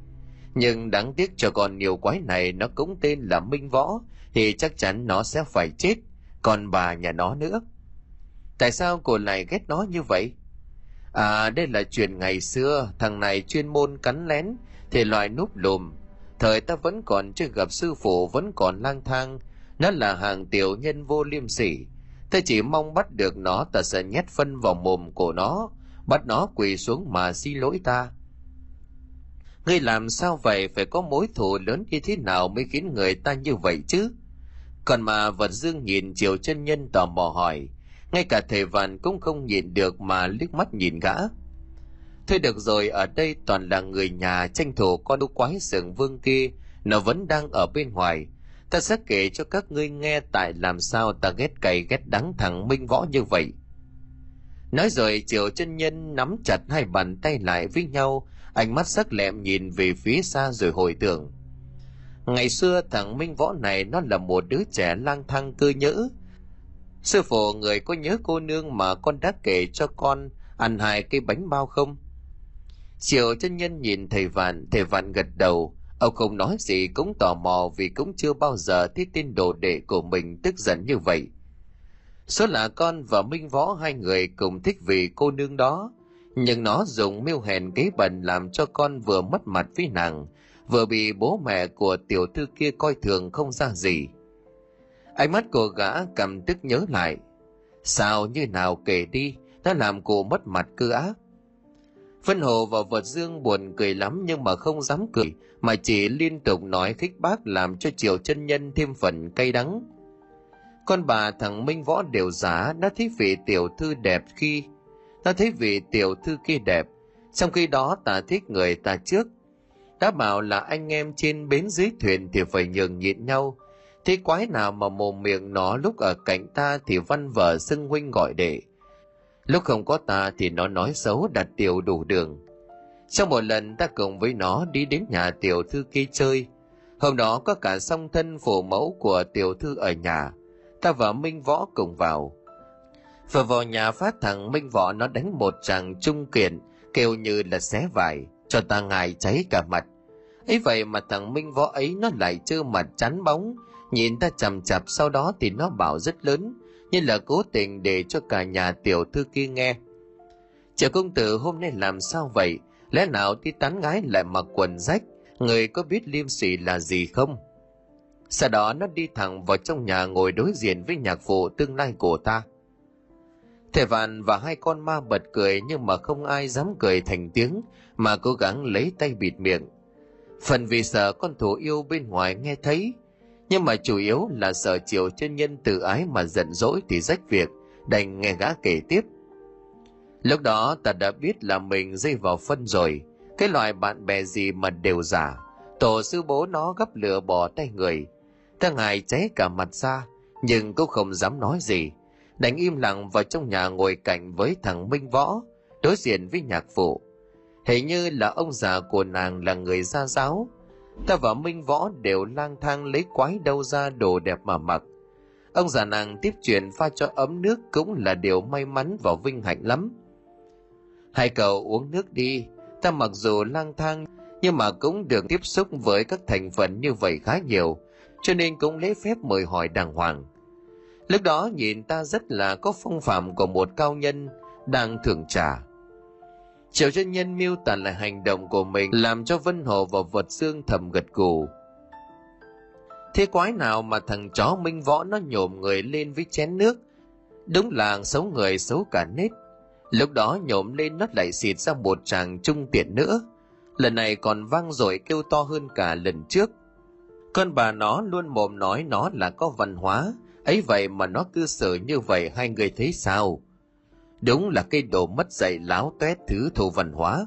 Nhưng đáng tiếc cho con nhiều quái này nó cũng tên là minh võ thì chắc chắn nó sẽ phải chết còn bà nhà nó nữa. Tại sao cô lại ghét nó như vậy? À đây là chuyện ngày xưa, thằng này chuyên môn cắn lén, thể loại núp lùm. Thời ta vẫn còn chưa gặp sư phụ vẫn còn lang thang, nó là hàng tiểu nhân vô liêm sỉ. Ta chỉ mong bắt được nó ta sẽ nhét phân vào mồm của nó, bắt nó quỳ xuống mà xin lỗi ta. Ngươi làm sao vậy phải có mối thù lớn như thế nào mới khiến người ta như vậy chứ? Còn mà vật dương nhìn chiều chân nhân tò mò hỏi, ngay cả thầy vạn cũng không nhìn được mà liếc mắt nhìn gã thôi được rồi ở đây toàn là người nhà tranh thủ con đu quái sừng vương kia nó vẫn đang ở bên ngoài ta sẽ kể cho các ngươi nghe tại làm sao ta ghét cày ghét đắng thằng minh võ như vậy nói rồi triệu chân nhân nắm chặt hai bàn tay lại với nhau ánh mắt sắc lẹm nhìn về phía xa rồi hồi tưởng ngày xưa thằng minh võ này nó là một đứa trẻ lang thang cơ nhỡ Sư phụ người có nhớ cô nương mà con đã kể cho con ăn hai cái bánh bao không? Triệu chân nhân nhìn thầy Vạn, thầy Vạn gật đầu. Ông không nói gì cũng tò mò vì cũng chưa bao giờ thấy tin đồ đệ của mình tức giận như vậy. Số là con và Minh Võ hai người cùng thích vì cô nương đó, nhưng nó dùng mưu hèn kế bẩn làm cho con vừa mất mặt với nàng, vừa bị bố mẹ của tiểu thư kia coi thường không ra gì Ánh mắt của gã cầm tức nhớ lại. Sao như nào kể đi, nó làm cô mất mặt cư ác. Vân Hồ và Vật Dương buồn cười lắm nhưng mà không dám cười, mà chỉ liên tục nói khích bác làm cho Triều chân nhân thêm phần cay đắng. Con bà thằng Minh Võ đều giả, nó thấy vị tiểu thư đẹp khi, nó thấy vị tiểu thư kia đẹp, trong khi đó ta thích người ta trước. Đã bảo là anh em trên bến dưới thuyền thì phải nhường nhịn nhau, thế quái nào mà mồm miệng nó lúc ở cạnh ta thì văn vở xưng huynh gọi đệ, Lúc không có ta thì nó nói xấu đặt tiểu đủ đường. sau một lần ta cùng với nó đi đến nhà tiểu thư kia chơi. Hôm đó có cả song thân phổ mẫu của tiểu thư ở nhà. Ta và Minh Võ cùng vào. Vừa vào nhà phát thằng Minh Võ nó đánh một tràng trung kiện, kêu như là xé vải, cho ta ngài cháy cả mặt. ấy vậy mà thằng Minh Võ ấy nó lại trơ mặt chắn bóng, nhìn ta chằm chặp sau đó thì nó bảo rất lớn, như là cố tình để cho cả nhà tiểu thư kia nghe. Triệu công tử hôm nay làm sao vậy? Lẽ nào đi tán gái lại mặc quần rách? Người có biết liêm sỉ là gì không? Sau đó nó đi thẳng vào trong nhà ngồi đối diện với nhạc phụ tương lai của ta. Thầy Vạn và hai con ma bật cười nhưng mà không ai dám cười thành tiếng, mà cố gắng lấy tay bịt miệng. Phần vì sợ con thú yêu bên ngoài nghe thấy nhưng mà chủ yếu là sợ chiều chân nhân từ ái mà giận dỗi thì rách việc, đành nghe gã kể tiếp. Lúc đó ta đã biết là mình dây vào phân rồi, cái loại bạn bè gì mà đều giả, tổ sư bố nó gấp lửa bỏ tay người. Ta ngài cháy cả mặt ra, nhưng cũng không dám nói gì. Đành im lặng vào trong nhà ngồi cạnh với thằng minh võ, đối diện với nhạc phụ. Hình như là ông già của nàng là người gia giáo ta và minh võ đều lang thang lấy quái đâu ra đồ đẹp mà mặc. Ông già nàng tiếp chuyện pha cho ấm nước cũng là điều may mắn và vinh hạnh lắm. Hai cậu uống nước đi, ta mặc dù lang thang nhưng mà cũng được tiếp xúc với các thành phần như vậy khá nhiều, cho nên cũng lấy phép mời hỏi đàng hoàng. Lúc đó nhìn ta rất là có phong phạm của một cao nhân đang thưởng trà. Triệu chân nhân miêu tả lại hành động của mình, làm cho Vân Hồ và Vật xương thầm gật gù. Thế quái nào mà thằng chó minh võ nó nhổm người lên với chén nước. Đúng là xấu người xấu cả nết. Lúc đó nhổm lên nó lại xịt ra một tràng trung tiện nữa. Lần này còn vang rồi kêu to hơn cả lần trước. Con bà nó luôn mồm nói nó là có văn hóa. ấy vậy mà nó cư xử như vậy, hai người thấy sao? Đúng là cây đồ mất dạy láo toét thứ thù văn hóa.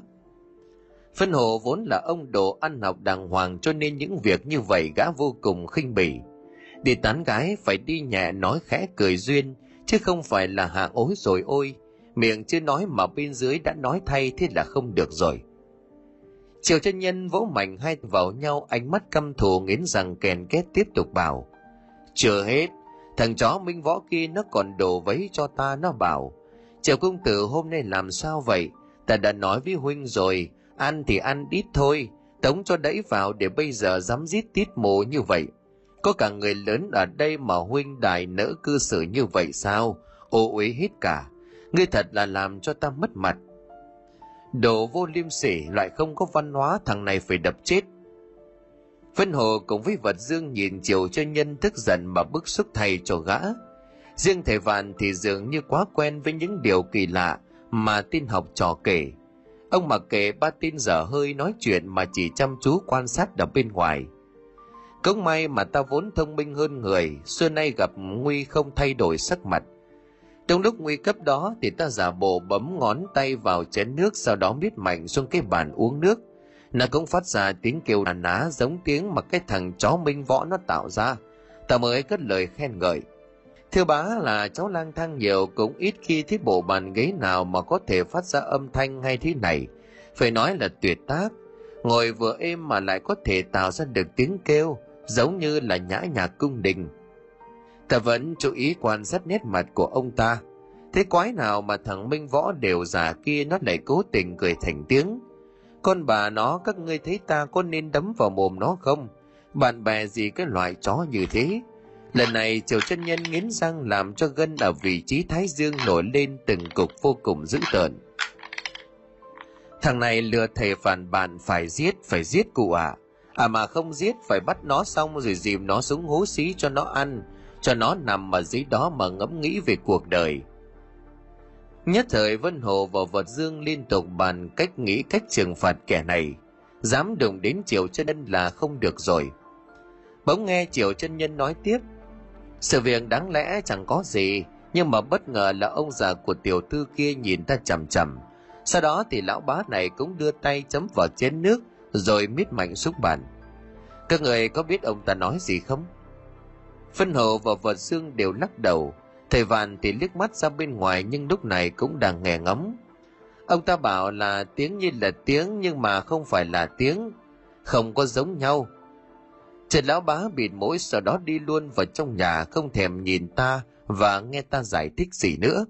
Phân hồ vốn là ông đồ ăn học đàng hoàng cho nên những việc như vậy gã vô cùng khinh bỉ. Đi tán gái phải đi nhẹ nói khẽ cười duyên, chứ không phải là hạ ối rồi ôi. Miệng chưa nói mà bên dưới đã nói thay thế là không được rồi. Triều chân nhân vỗ mạnh hai vào nhau ánh mắt căm thù nghiến rằng kèn kết tiếp tục bảo. Chưa hết, thằng chó minh võ kia nó còn đổ vấy cho ta nó bảo Triệu công tử hôm nay làm sao vậy? Ta đã nói với huynh rồi, ăn thì ăn ít thôi, tống cho đẩy vào để bây giờ dám giết tiết mồ như vậy. Có cả người lớn ở đây mà huynh đài nỡ cư xử như vậy sao? Ô uế hết cả. Ngươi thật là làm cho ta mất mặt. Đồ vô liêm sỉ loại không có văn hóa thằng này phải đập chết. Vân Hồ cùng với vật dương nhìn chiều cho nhân tức giận mà bức xúc thầy cho gã Riêng thầy Vạn thì dường như quá quen với những điều kỳ lạ mà tin học trò kể. Ông mặc kệ ba tin dở hơi nói chuyện mà chỉ chăm chú quan sát ở bên ngoài. Cũng may mà ta vốn thông minh hơn người, xưa nay gặp nguy không thay đổi sắc mặt. Trong lúc nguy cấp đó thì ta giả bộ bấm ngón tay vào chén nước sau đó biết mạnh xuống cái bàn uống nước. Nó cũng phát ra tiếng kêu đàn ná giống tiếng mà cái thằng chó minh võ nó tạo ra. Ta mới cất lời khen ngợi. Thưa bá là cháu lang thang nhiều cũng ít khi thấy bộ bàn ghế nào mà có thể phát ra âm thanh hay thế này. Phải nói là tuyệt tác. Ngồi vừa êm mà lại có thể tạo ra được tiếng kêu, giống như là nhã nhạc cung đình. Ta vẫn chú ý quan sát nét mặt của ông ta. Thế quái nào mà thằng Minh Võ đều giả kia nó lại cố tình cười thành tiếng. Con bà nó các ngươi thấy ta có nên đấm vào mồm nó không? Bạn bè gì cái loại chó như thế? Lần này Triều chân nhân nghiến răng làm cho gân ở vị trí thái dương nổi lên từng cục vô cùng dữ tợn. Thằng này lừa thầy phản bạn phải giết, phải giết cụ ạ. À. à mà không giết phải bắt nó xong rồi dìm nó xuống hố xí cho nó ăn, cho nó nằm ở dưới đó mà ngẫm nghĩ về cuộc đời. Nhất thời Vân Hồ và Vật Dương liên tục bàn cách nghĩ cách trừng phạt kẻ này. Dám đụng đến Triều chân nhân là không được rồi. Bỗng nghe Triều chân nhân nói tiếp. Sự việc đáng lẽ chẳng có gì, nhưng mà bất ngờ là ông già của tiểu thư kia nhìn ta chằm chằm. Sau đó thì lão bá này cũng đưa tay chấm vào chén nước, rồi miết mạnh xuống bàn. Các người có biết ông ta nói gì không? Phân Hồ và vợ xương đều lắc đầu, Thầy Vạn thì liếc mắt ra bên ngoài nhưng lúc này cũng đang nghe ngóng. Ông ta bảo là tiếng như là tiếng nhưng mà không phải là tiếng, không có giống nhau. Trần lão bá bịt mũi sau đó đi luôn vào trong nhà không thèm nhìn ta và nghe ta giải thích gì nữa.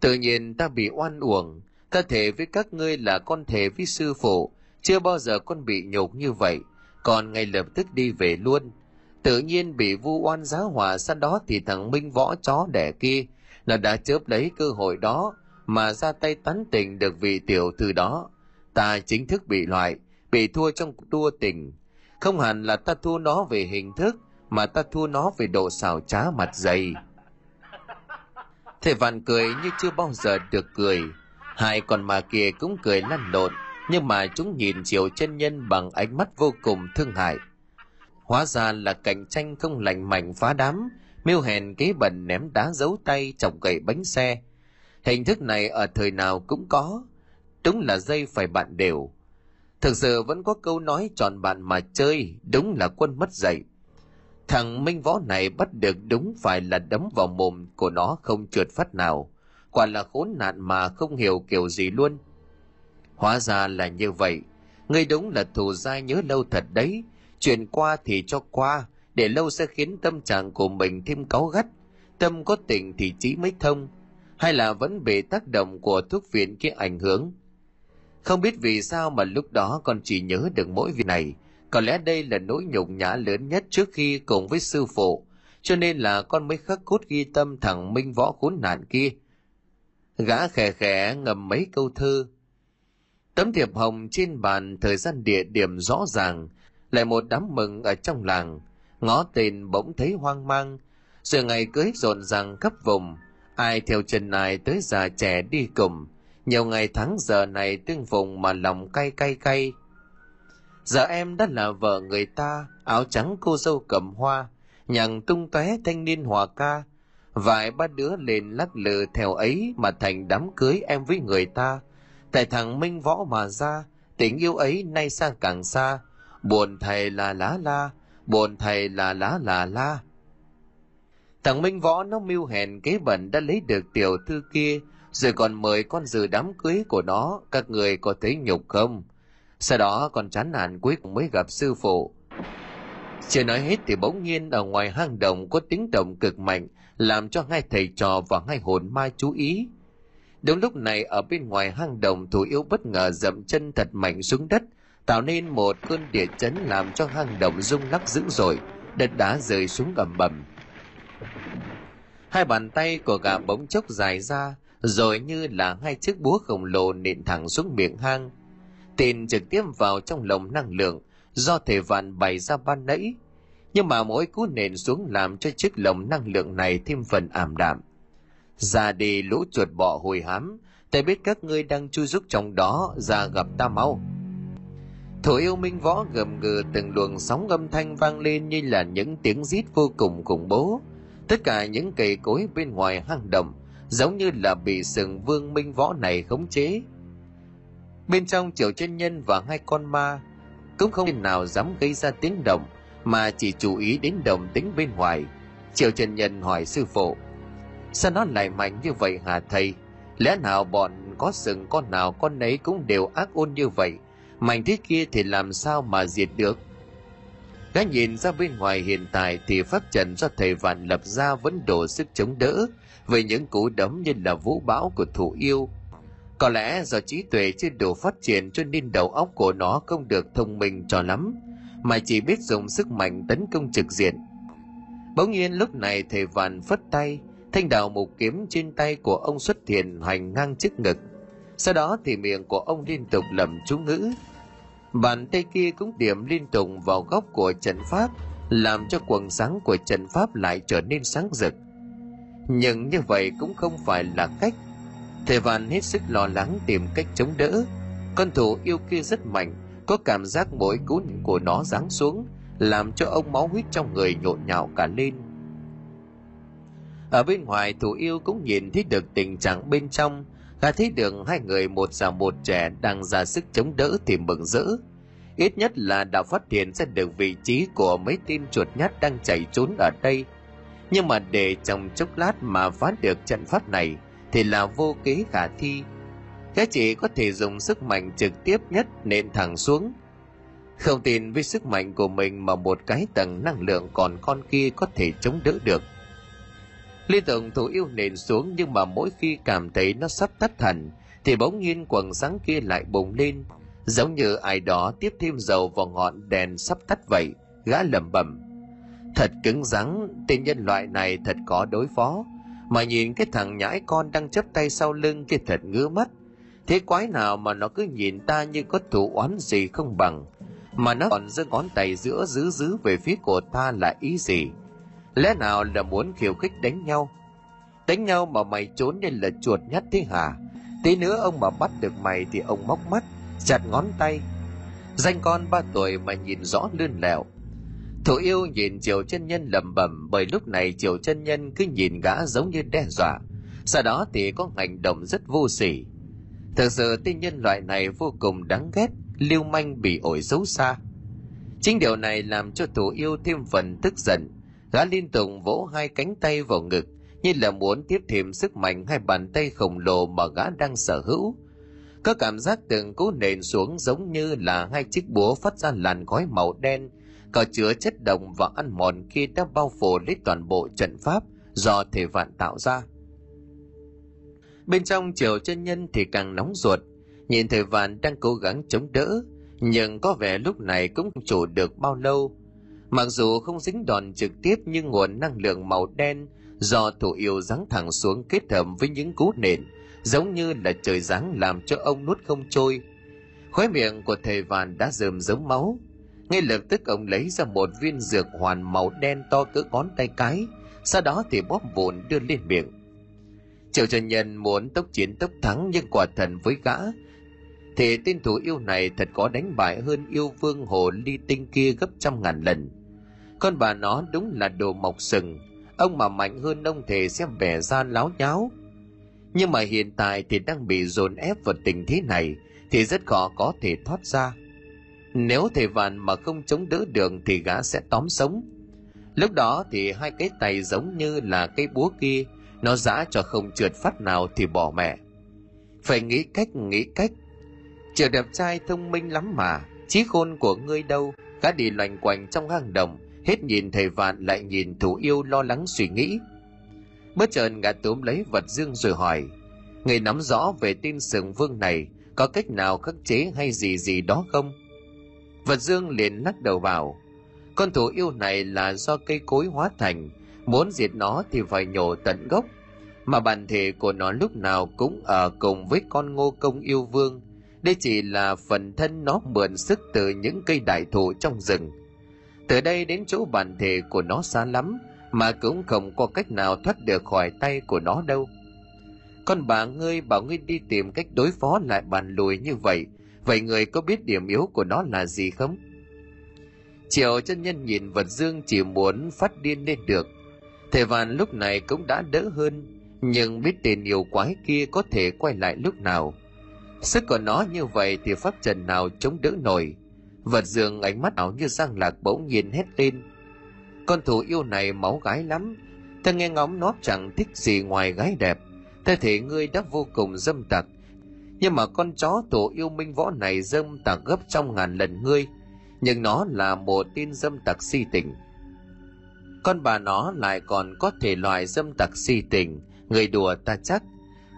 Tự nhiên ta bị oan uổng, ta thể với các ngươi là con thể với sư phụ, chưa bao giờ con bị nhục như vậy, còn ngay lập tức đi về luôn. Tự nhiên bị vu oan giá hòa sau đó thì thằng minh võ chó đẻ kia là đã chớp lấy cơ hội đó mà ra tay tán tình được vị tiểu thư đó. Ta chính thức bị loại bị thua trong đua tình không hẳn là ta thua nó về hình thức mà ta thua nó về độ xảo trá mặt dày thầy vạn cười như chưa bao giờ được cười hai con mà kia cũng cười lăn lộn nhưng mà chúng nhìn chiều chân nhân bằng ánh mắt vô cùng thương hại Hóa ra là cạnh tranh không lành mạnh phá đám, miêu hèn kế bẩn ném đá giấu tay chọc gậy bánh xe. Hình thức này ở thời nào cũng có, đúng là dây phải bạn đều. Thực sự vẫn có câu nói chọn bạn mà chơi, đúng là quân mất dạy. Thằng Minh Võ này bắt được đúng phải là đấm vào mồm của nó không trượt phát nào. Quả là khốn nạn mà không hiểu kiểu gì luôn. Hóa ra là như vậy. Ngươi đúng là thù dai nhớ lâu thật đấy, chuyện qua thì cho qua để lâu sẽ khiến tâm trạng của mình thêm cáu gắt tâm có tình thì trí mới thông hay là vẫn bị tác động của thuốc viện kia ảnh hưởng không biết vì sao mà lúc đó con chỉ nhớ được mỗi việc này. Có lẽ đây là nỗi nhục nhã lớn nhất trước khi cùng với sư phụ, cho nên là con mới khắc cốt ghi tâm thằng minh võ khốn nạn kia. Gã khẽ khẽ ngầm mấy câu thơ. Tấm thiệp hồng trên bàn thời gian địa điểm rõ ràng, lại một đám mừng ở trong làng. Ngó tên bỗng thấy hoang mang giờ ngày cưới rộn ràng khắp vùng. Ai theo chân ai tới già trẻ đi cùng nhiều ngày tháng giờ này tương vùng mà lòng cay cay cay. Giờ em đã là vợ người ta, áo trắng cô dâu cầm hoa, nhằng tung tóe thanh niên hòa ca. Vài ba đứa lên lắc lừ theo ấy mà thành đám cưới em với người ta. Tại thằng minh võ mà ra, tình yêu ấy nay xa càng xa. Buồn thầy là lá la, buồn thầy là lá là la. Thằng minh võ nó mưu hèn kế bẩn đã lấy được tiểu thư kia rồi còn mời con dự đám cưới của nó, các người có thấy nhục không? Sau đó còn chán nản cuối cùng mới gặp sư phụ. Chưa nói hết thì bỗng nhiên ở ngoài hang động có tiếng động cực mạnh, làm cho hai thầy trò và hai hồn ma chú ý. Đúng lúc này, ở bên ngoài hang động thủ yếu bất ngờ dậm chân thật mạnh xuống đất, tạo nên một cơn địa chấn làm cho hang động rung lắc dữ dội, đất đá rơi xuống ầm ầm. Hai bàn tay của gã bỗng chốc dài ra rồi như là hai chiếc búa khổng lồ nện thẳng xuống miệng hang. Tên trực tiếp vào trong lồng năng lượng, do thể vạn bày ra ban nãy. Nhưng mà mỗi cú nện xuống làm cho chiếc lồng năng lượng này thêm phần ảm đạm. Ra đi lũ chuột bọ hồi hám, ta biết các ngươi đang chui rúc trong đó ra gặp ta mau. Thổ yêu minh võ gầm gừ từng luồng sóng âm thanh vang lên như là những tiếng rít vô cùng khủng bố. Tất cả những cây cối bên ngoài hang động giống như là bị sừng vương minh võ này khống chế. Bên trong triệu chân nhân và hai con ma cũng không nào dám gây ra tiếng động, mà chỉ chú ý đến đồng tính bên ngoài. Triệu chân nhân hỏi sư phụ, Sao nó lại mạnh như vậy hả thầy? Lẽ nào bọn có sừng con nào con nấy cũng đều ác ôn như vậy mạnh thế kia thì làm sao mà diệt được gã nhìn ra bên ngoài hiện tại thì pháp trận do thầy vạn lập ra vẫn đổ sức chống đỡ với những cú đấm như là vũ bão của thủ yêu. Có lẽ do trí tuệ chưa đủ phát triển cho nên đầu óc của nó không được thông minh cho lắm mà chỉ biết dùng sức mạnh tấn công trực diện. Bỗng nhiên lúc này thầy vạn phất tay thanh đào mục kiếm trên tay của ông xuất hiện hành ngang trước ngực. Sau đó thì miệng của ông liên tục lầm chú ngữ. Bàn tay kia cũng điểm liên tục vào góc của trận pháp, làm cho quần sáng của trận pháp lại trở nên sáng rực nhưng như vậy cũng không phải là cách. Thầy vạn hết sức lo lắng tìm cách chống đỡ. Con thú yêu kia rất mạnh, có cảm giác mỗi cú của nó giáng xuống, làm cho ông máu huyết trong người nhộn nhạo cả lên. Ở bên ngoài thủ yêu cũng nhìn thấy được tình trạng bên trong, gã thấy được hai người một già một trẻ đang ra sức chống đỡ thì mừng rỡ. Ít nhất là đã phát hiện ra được vị trí của mấy tên chuột nhát đang chạy trốn ở đây nhưng mà để trong chốc lát mà phá được trận pháp này, thì là vô kế khả thi. Các chị có thể dùng sức mạnh trực tiếp nhất nện thẳng xuống. Không tin với sức mạnh của mình mà một cái tầng năng lượng còn con kia có thể chống đỡ được. Liên tưởng thủ yêu nền xuống nhưng mà mỗi khi cảm thấy nó sắp tắt hẳn, thì bỗng nhiên quần sáng kia lại bùng lên, giống như ai đó tiếp thêm dầu vào ngọn đèn sắp tắt vậy, gã lẩm bẩm thật cứng rắn, tên nhân loại này thật có đối phó. Mà nhìn cái thằng nhãi con đang chấp tay sau lưng kia thật ngứa mắt. Thế quái nào mà nó cứ nhìn ta như có thủ oán gì không bằng? Mà nó còn giơ ngón tay giữa giữ giữ về phía của ta là ý gì? Lẽ nào là muốn khiêu khích đánh nhau? Đánh nhau mà mày trốn nên là chuột nhắt thế hả? Tí nữa ông mà bắt được mày thì ông móc mắt, chặt ngón tay. Danh con ba tuổi mà nhìn rõ lươn lẹo thủ yêu nhìn triều chân nhân lầm bẩm, bởi lúc này triều chân nhân cứ nhìn gã giống như đe dọa. Sau đó thì có hành động rất vô sỉ. Thực sự tên nhân loại này vô cùng đáng ghét, lưu manh bị ổi xấu xa. Chính điều này làm cho thủ yêu thêm phần tức giận. Gã liên tục vỗ hai cánh tay vào ngực, như là muốn tiếp thêm sức mạnh hai bàn tay khổng lồ mà gã đang sở hữu. Có cảm giác từng cú nền xuống giống như là hai chiếc búa phát ra làn khói màu đen có chứa chất đồng và ăn mòn kia đã bao phủ lấy toàn bộ trận pháp do thể vạn tạo ra. Bên trong triều chân nhân thì càng nóng ruột, nhìn thầy vạn đang cố gắng chống đỡ, nhưng có vẻ lúc này cũng không chủ được bao lâu. Mặc dù không dính đòn trực tiếp nhưng nguồn năng lượng màu đen do thủ yêu giáng thẳng xuống kết hợp với những cú nện, giống như là trời giáng làm cho ông nuốt không trôi. Khóe miệng của thầy vạn đã rơm giống máu ngay lập tức ông lấy ra một viên dược hoàn màu đen to cỡ ngón tay cái, sau đó thì bóp vụn đưa lên miệng. Triệu trần nhân muốn tốc chiến tốc thắng nhưng quả thần với gã, thì tên thủ yêu này thật có đánh bại hơn yêu vương hồ ly tinh kia gấp trăm ngàn lần. Con bà nó đúng là đồ mọc sừng, ông mà mạnh hơn ông thể sẽ vẻ ra láo nháo. Nhưng mà hiện tại thì đang bị dồn ép vào tình thế này thì rất khó có thể thoát ra nếu thầy vạn mà không chống đỡ được thì gã sẽ tóm sống lúc đó thì hai cái tay giống như là cái búa kia nó giã cho không trượt phát nào thì bỏ mẹ phải nghĩ cách nghĩ cách Triệu đẹp trai thông minh lắm mà, trí khôn của ngươi đâu, gã đi loành quanh trong hang động hết nhìn thầy vạn lại nhìn thủ yêu lo lắng suy nghĩ. Bất chợt gã túm lấy vật dương rồi hỏi, người nắm rõ về tin sừng vương này, có cách nào khắc chế hay gì gì đó không? Và dương liền lắc đầu bảo, con thú yêu này là do cây cối hóa thành, muốn diệt nó thì phải nhổ tận gốc, mà bản thể của nó lúc nào cũng ở cùng với con ngô công yêu vương, đây chỉ là phần thân nó mượn sức từ những cây đại thụ trong rừng. Từ đây đến chỗ bản thể của nó xa lắm mà cũng không có cách nào thoát được khỏi tay của nó đâu. Con bà ngươi bảo ngươi đi tìm cách đối phó lại bàn lùi như vậy vậy người có biết điểm yếu của nó là gì không triệu chân nhân nhìn vật dương chỉ muốn phát điên lên được thầy vạn lúc này cũng đã đỡ hơn, nhưng biết tên yêu quái kia có thể quay lại lúc nào Sức của nó như vậy thì pháp trần nào chống đỡ nổi. Vật dương ánh mắt ảo như giang lạc bỗng nhiên hét lên. Con thủ yêu này máu gái lắm. Ta nghe ngóng nó chẳng thích gì ngoài gái đẹp. Ta thể ngươi đã vô cùng dâm tặc. Nhưng mà con chó tổ yêu minh võ này dâm tặc gấp trong ngàn lần ngươi. Nhưng nó là một tin dâm tặc si tình. Con bà nó lại còn có thể loại dâm tặc si tình. Người đùa ta chắc,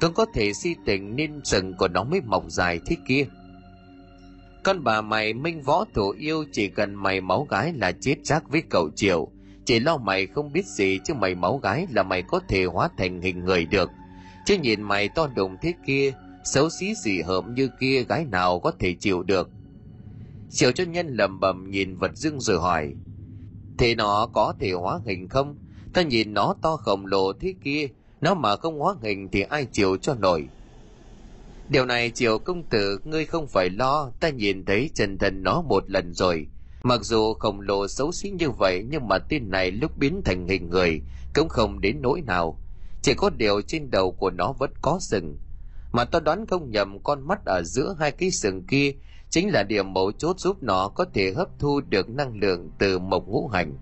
cũng có thể si tình nên sừng của nó mới mọc dài thế kia con bà mày minh võ thủ yêu chỉ cần mày máu gái là chết chắc với cậu triều chỉ lo mày không biết gì chứ mày máu gái là mày có thể hóa thành hình người được chứ nhìn mày to đùng thế kia xấu xí gì hợm như kia gái nào có thể chịu được? Triệu chân nhân lầm bầm nhìn vật dưng rồi hỏi, thế nó có thể hóa hình không? Ta nhìn nó to khổng lồ thế kia, nó mà không hóa hình thì ai chịu cho nổi? Điều này Triệu công tử, ngươi không phải lo, ta nhìn thấy chân thân nó một lần rồi. Mặc dù khổng lồ xấu xí như vậy, nhưng mà tên này lúc biến thành hình người, cũng không đến nỗi nào. Chỉ có điều trên đầu của nó vẫn có sừng mà tôi đoán không nhầm con mắt ở giữa hai cái sừng kia chính là điểm mấu chốt giúp nó có thể hấp thu được năng lượng từ mộc ngũ hành.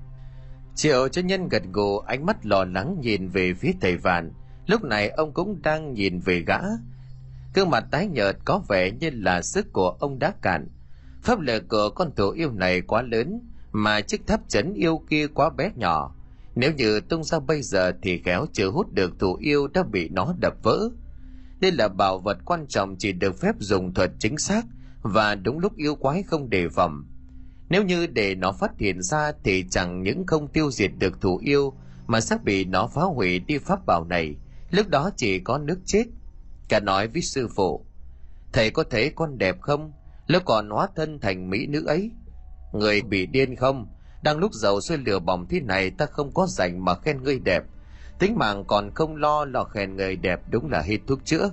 Triệu cho nhân gật gù, ánh mắt lo lắng nhìn về phía thầy vạn. Lúc này ông cũng đang nhìn về gã. Gương mặt tái nhợt có vẻ như là sức của ông đã cạn. Pháp lực của con thủ yêu này quá lớn, mà chiếc tháp chấn yêu kia quá bé nhỏ. Nếu như tung ra bây giờ thì khéo chưa hút được thủ yêu đã bị nó đập vỡ đây là bảo vật quan trọng chỉ được phép dùng thuật chính xác và đúng lúc yêu quái không đề phòng. Nếu như để nó phát hiện ra thì chẳng những không tiêu diệt được thủ yêu, mà sẽ bị nó phá hủy đi pháp bảo này. Lúc đó chỉ có nước chết. Cả nói với sư phụ, thầy có thấy con đẹp không? Lúc còn hóa thân thành mỹ nữ ấy. Người bị điên không? Đang lúc giàu xuôi lửa bỏng thế này ta không có rảnh mà khen ngươi đẹp tính mạng còn không lo lo khen người đẹp đúng là hết thuốc chữa.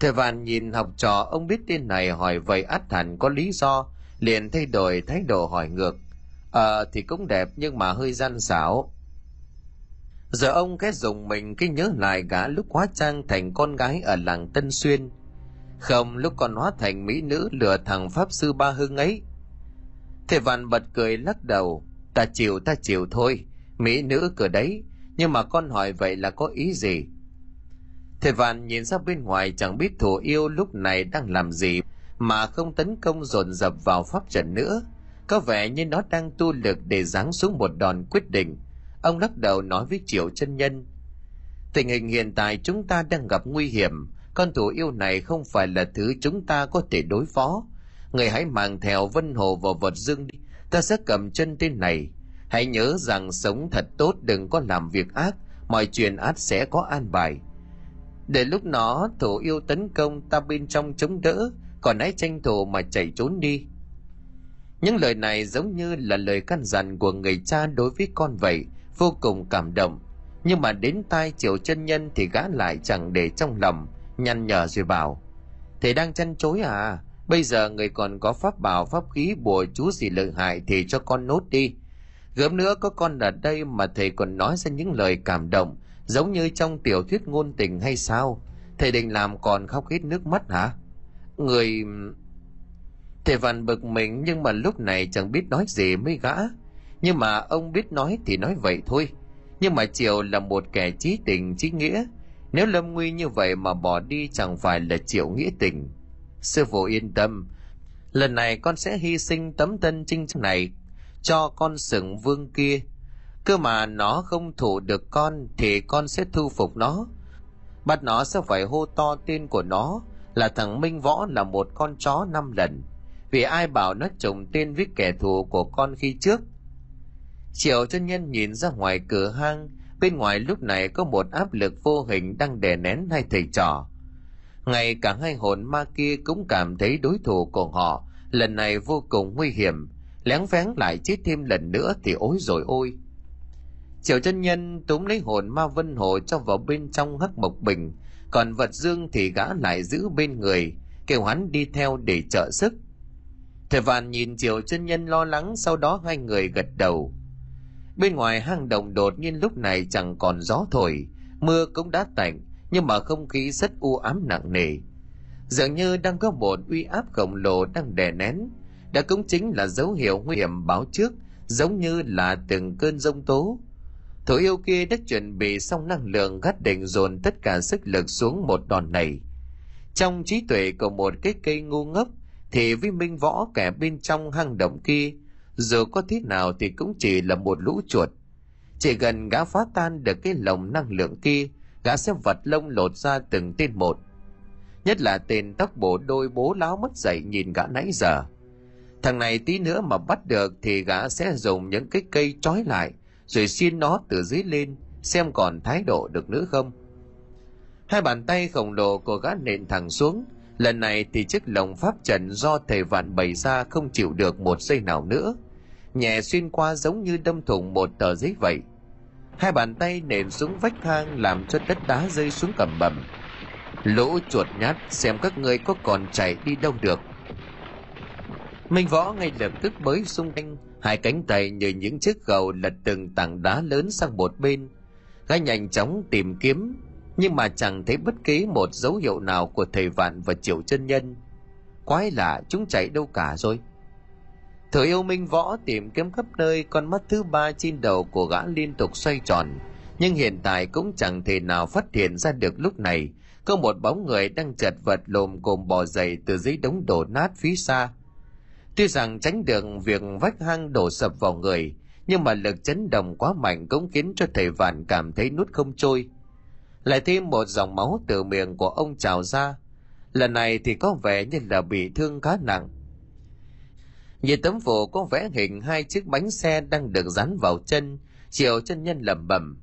Thầy vạn nhìn học trò ông biết tên này hỏi vậy át hẳn có lý do liền thay đổi thái độ hỏi ngược. Ờ à, thì cũng đẹp nhưng mà hơi gian xảo. Giờ ông cái dùng mình cái nhớ lại gã lúc hóa trang thành con gái ở làng tân xuyên. Không lúc còn hóa thành mỹ nữ lừa thằng pháp sư ba hưng ấy. Thầy vạn bật cười lắc đầu. Ta chịu ta chịu thôi. Mỹ nữ cửa đấy nhưng mà con hỏi vậy là có ý gì? Thầy vạn nhìn ra bên ngoài, chẳng biết thủ yêu lúc này đang làm gì mà không tấn công dồn dập vào pháp trận nữa. Có vẻ như nó đang tu lực để giáng xuống một đòn quyết định. Ông lắc đầu nói với triệu chân nhân, tình hình hiện tại chúng ta đang gặp nguy hiểm. Con thủ yêu này không phải là thứ chúng ta có thể đối phó. Người hãy mang theo vân hồ vào vật dương đi. Ta sẽ cầm chân tên này hãy nhớ rằng sống thật tốt đừng có làm việc ác, mọi chuyện ác sẽ có an bài. Để lúc nó thổ yêu tấn công ta bên trong chống đỡ, còn hãy tranh thủ mà chạy trốn đi. Những lời này giống như là lời căn dặn của người cha đối với con vậy, vô cùng cảm động. Nhưng mà đến tai triệu chân nhân thì gã lại chẳng để trong lòng, nhăn nhở rồi bảo, thầy đang chăn chối à? Bây giờ người còn có pháp bảo, pháp khí bùa chú gì lợi hại thì cho con nốt đi gớm nữa có con ở đây mà thầy còn nói ra những lời cảm động, giống như trong tiểu thuyết ngôn tình hay sao? Thầy định làm còn khóc hết nước mắt hả? Người, thầy vằn bực mình nhưng mà lúc này chẳng biết nói gì mới gã. Nhưng mà ông biết nói thì nói vậy thôi. Nhưng mà triều là một kẻ trí tình, trí nghĩa. Nếu lâm nguy như vậy mà bỏ đi chẳng phải là triệu nghĩa tình. Sư phụ yên tâm, lần này con sẽ hy sinh tấm tân trinh này cho con sừng vương kia. Cơ mà nó không thủ được con thì con sẽ thu phục nó. Bắt nó sẽ phải hô to tên của nó là thằng minh võ là một con chó năm lần. Vì ai bảo nó trùng tên với kẻ thù của con khi trước? Triệu chân nhân nhìn ra ngoài cửa hang, bên ngoài lúc này có một áp lực vô hình đang đè nén hai thầy trò. Ngay cả hai hồn ma kia cũng cảm thấy đối thủ của họ lần này vô cùng nguy hiểm lén phén lại chết thêm lần nữa thì ối rồi ôi. Triệu chân nhân túm lấy hồn ma vân hồ cho vào bên trong hắc mộc bình, còn vật dương thì gã lại giữ bên người, kêu hắn đi theo để trợ sức. Thầy vạn nhìn triệu chân nhân lo lắng, sau đó hai người gật đầu. Bên ngoài hang động đột nhiên lúc này chẳng còn gió thổi, mưa cũng đã tạnh, nhưng mà không khí rất u ám nặng nề. Dường như đang có một uy áp khổng lồ đang đè nén đã cũng chính là dấu hiệu nguy hiểm báo trước, giống như là từng cơn giông tố. Thủ yêu kia đã chuẩn bị xong năng lượng gắt định dồn tất cả sức lực xuống một đòn này. Trong trí tuệ của một cái cây ngu ngốc, thì với minh võ kẻ bên trong hang động kia, dù có thế nào thì cũng chỉ là một lũ chuột. Chỉ gần gã phá tan được cái lồng năng lượng kia, gã sẽ vật lông lột ra từng tên một. Nhất là tên tóc bổ đôi bố láo mất dậy nhìn gã nãy giờ thằng này tí nữa mà bắt được thì gã sẽ dùng những cái cây trói lại, rồi xin nó từ dưới lên, xem còn thái độ được nữa không. Hai bàn tay khổng lồ của gã nện thẳng xuống. Lần này thì chiếc lồng pháp trận do thầy vạn bày ra không chịu được một giây nào nữa. Nhẹ xuyên qua giống như đâm thủng một tờ giấy vậy. Hai bàn tay nện xuống vách hang làm cho đất đá rơi xuống cầm bầm. Lũ chuột nhát, xem các ngươi có còn chạy đi đâu được minh võ ngay lập tức bới xung quanh, hai cánh tay như những chiếc gầu lật từng tảng đá lớn sang một bên. Gã nhanh chóng tìm kiếm, nhưng mà chẳng thấy bất kỳ một dấu hiệu nào của thầy vạn và triệu chân nhân. Quái lạ, chúng chạy đâu cả rồi? Thời yêu minh võ, tìm kiếm khắp nơi, con mắt thứ ba trên đầu của gã liên tục xoay tròn, nhưng hiện tại cũng chẳng thể nào phát hiện ra được lúc này. Có một bóng người đang chật vật lồm cồm bò dậy từ dưới đống đổ nát phía xa tuy rằng tránh được việc vách hang đổ sập vào người nhưng mà lực chấn động quá mạnh cũng khiến cho thầy vạn cảm thấy nuốt không trôi. Lại thêm một dòng máu từ miệng của ông trào ra. Lần này thì có vẻ như là bị thương khá nặng. Nhìn tấm phù có vẽ hình hai chiếc bánh xe đang được dán vào chân, chiều chân nhân lẩm bẩm.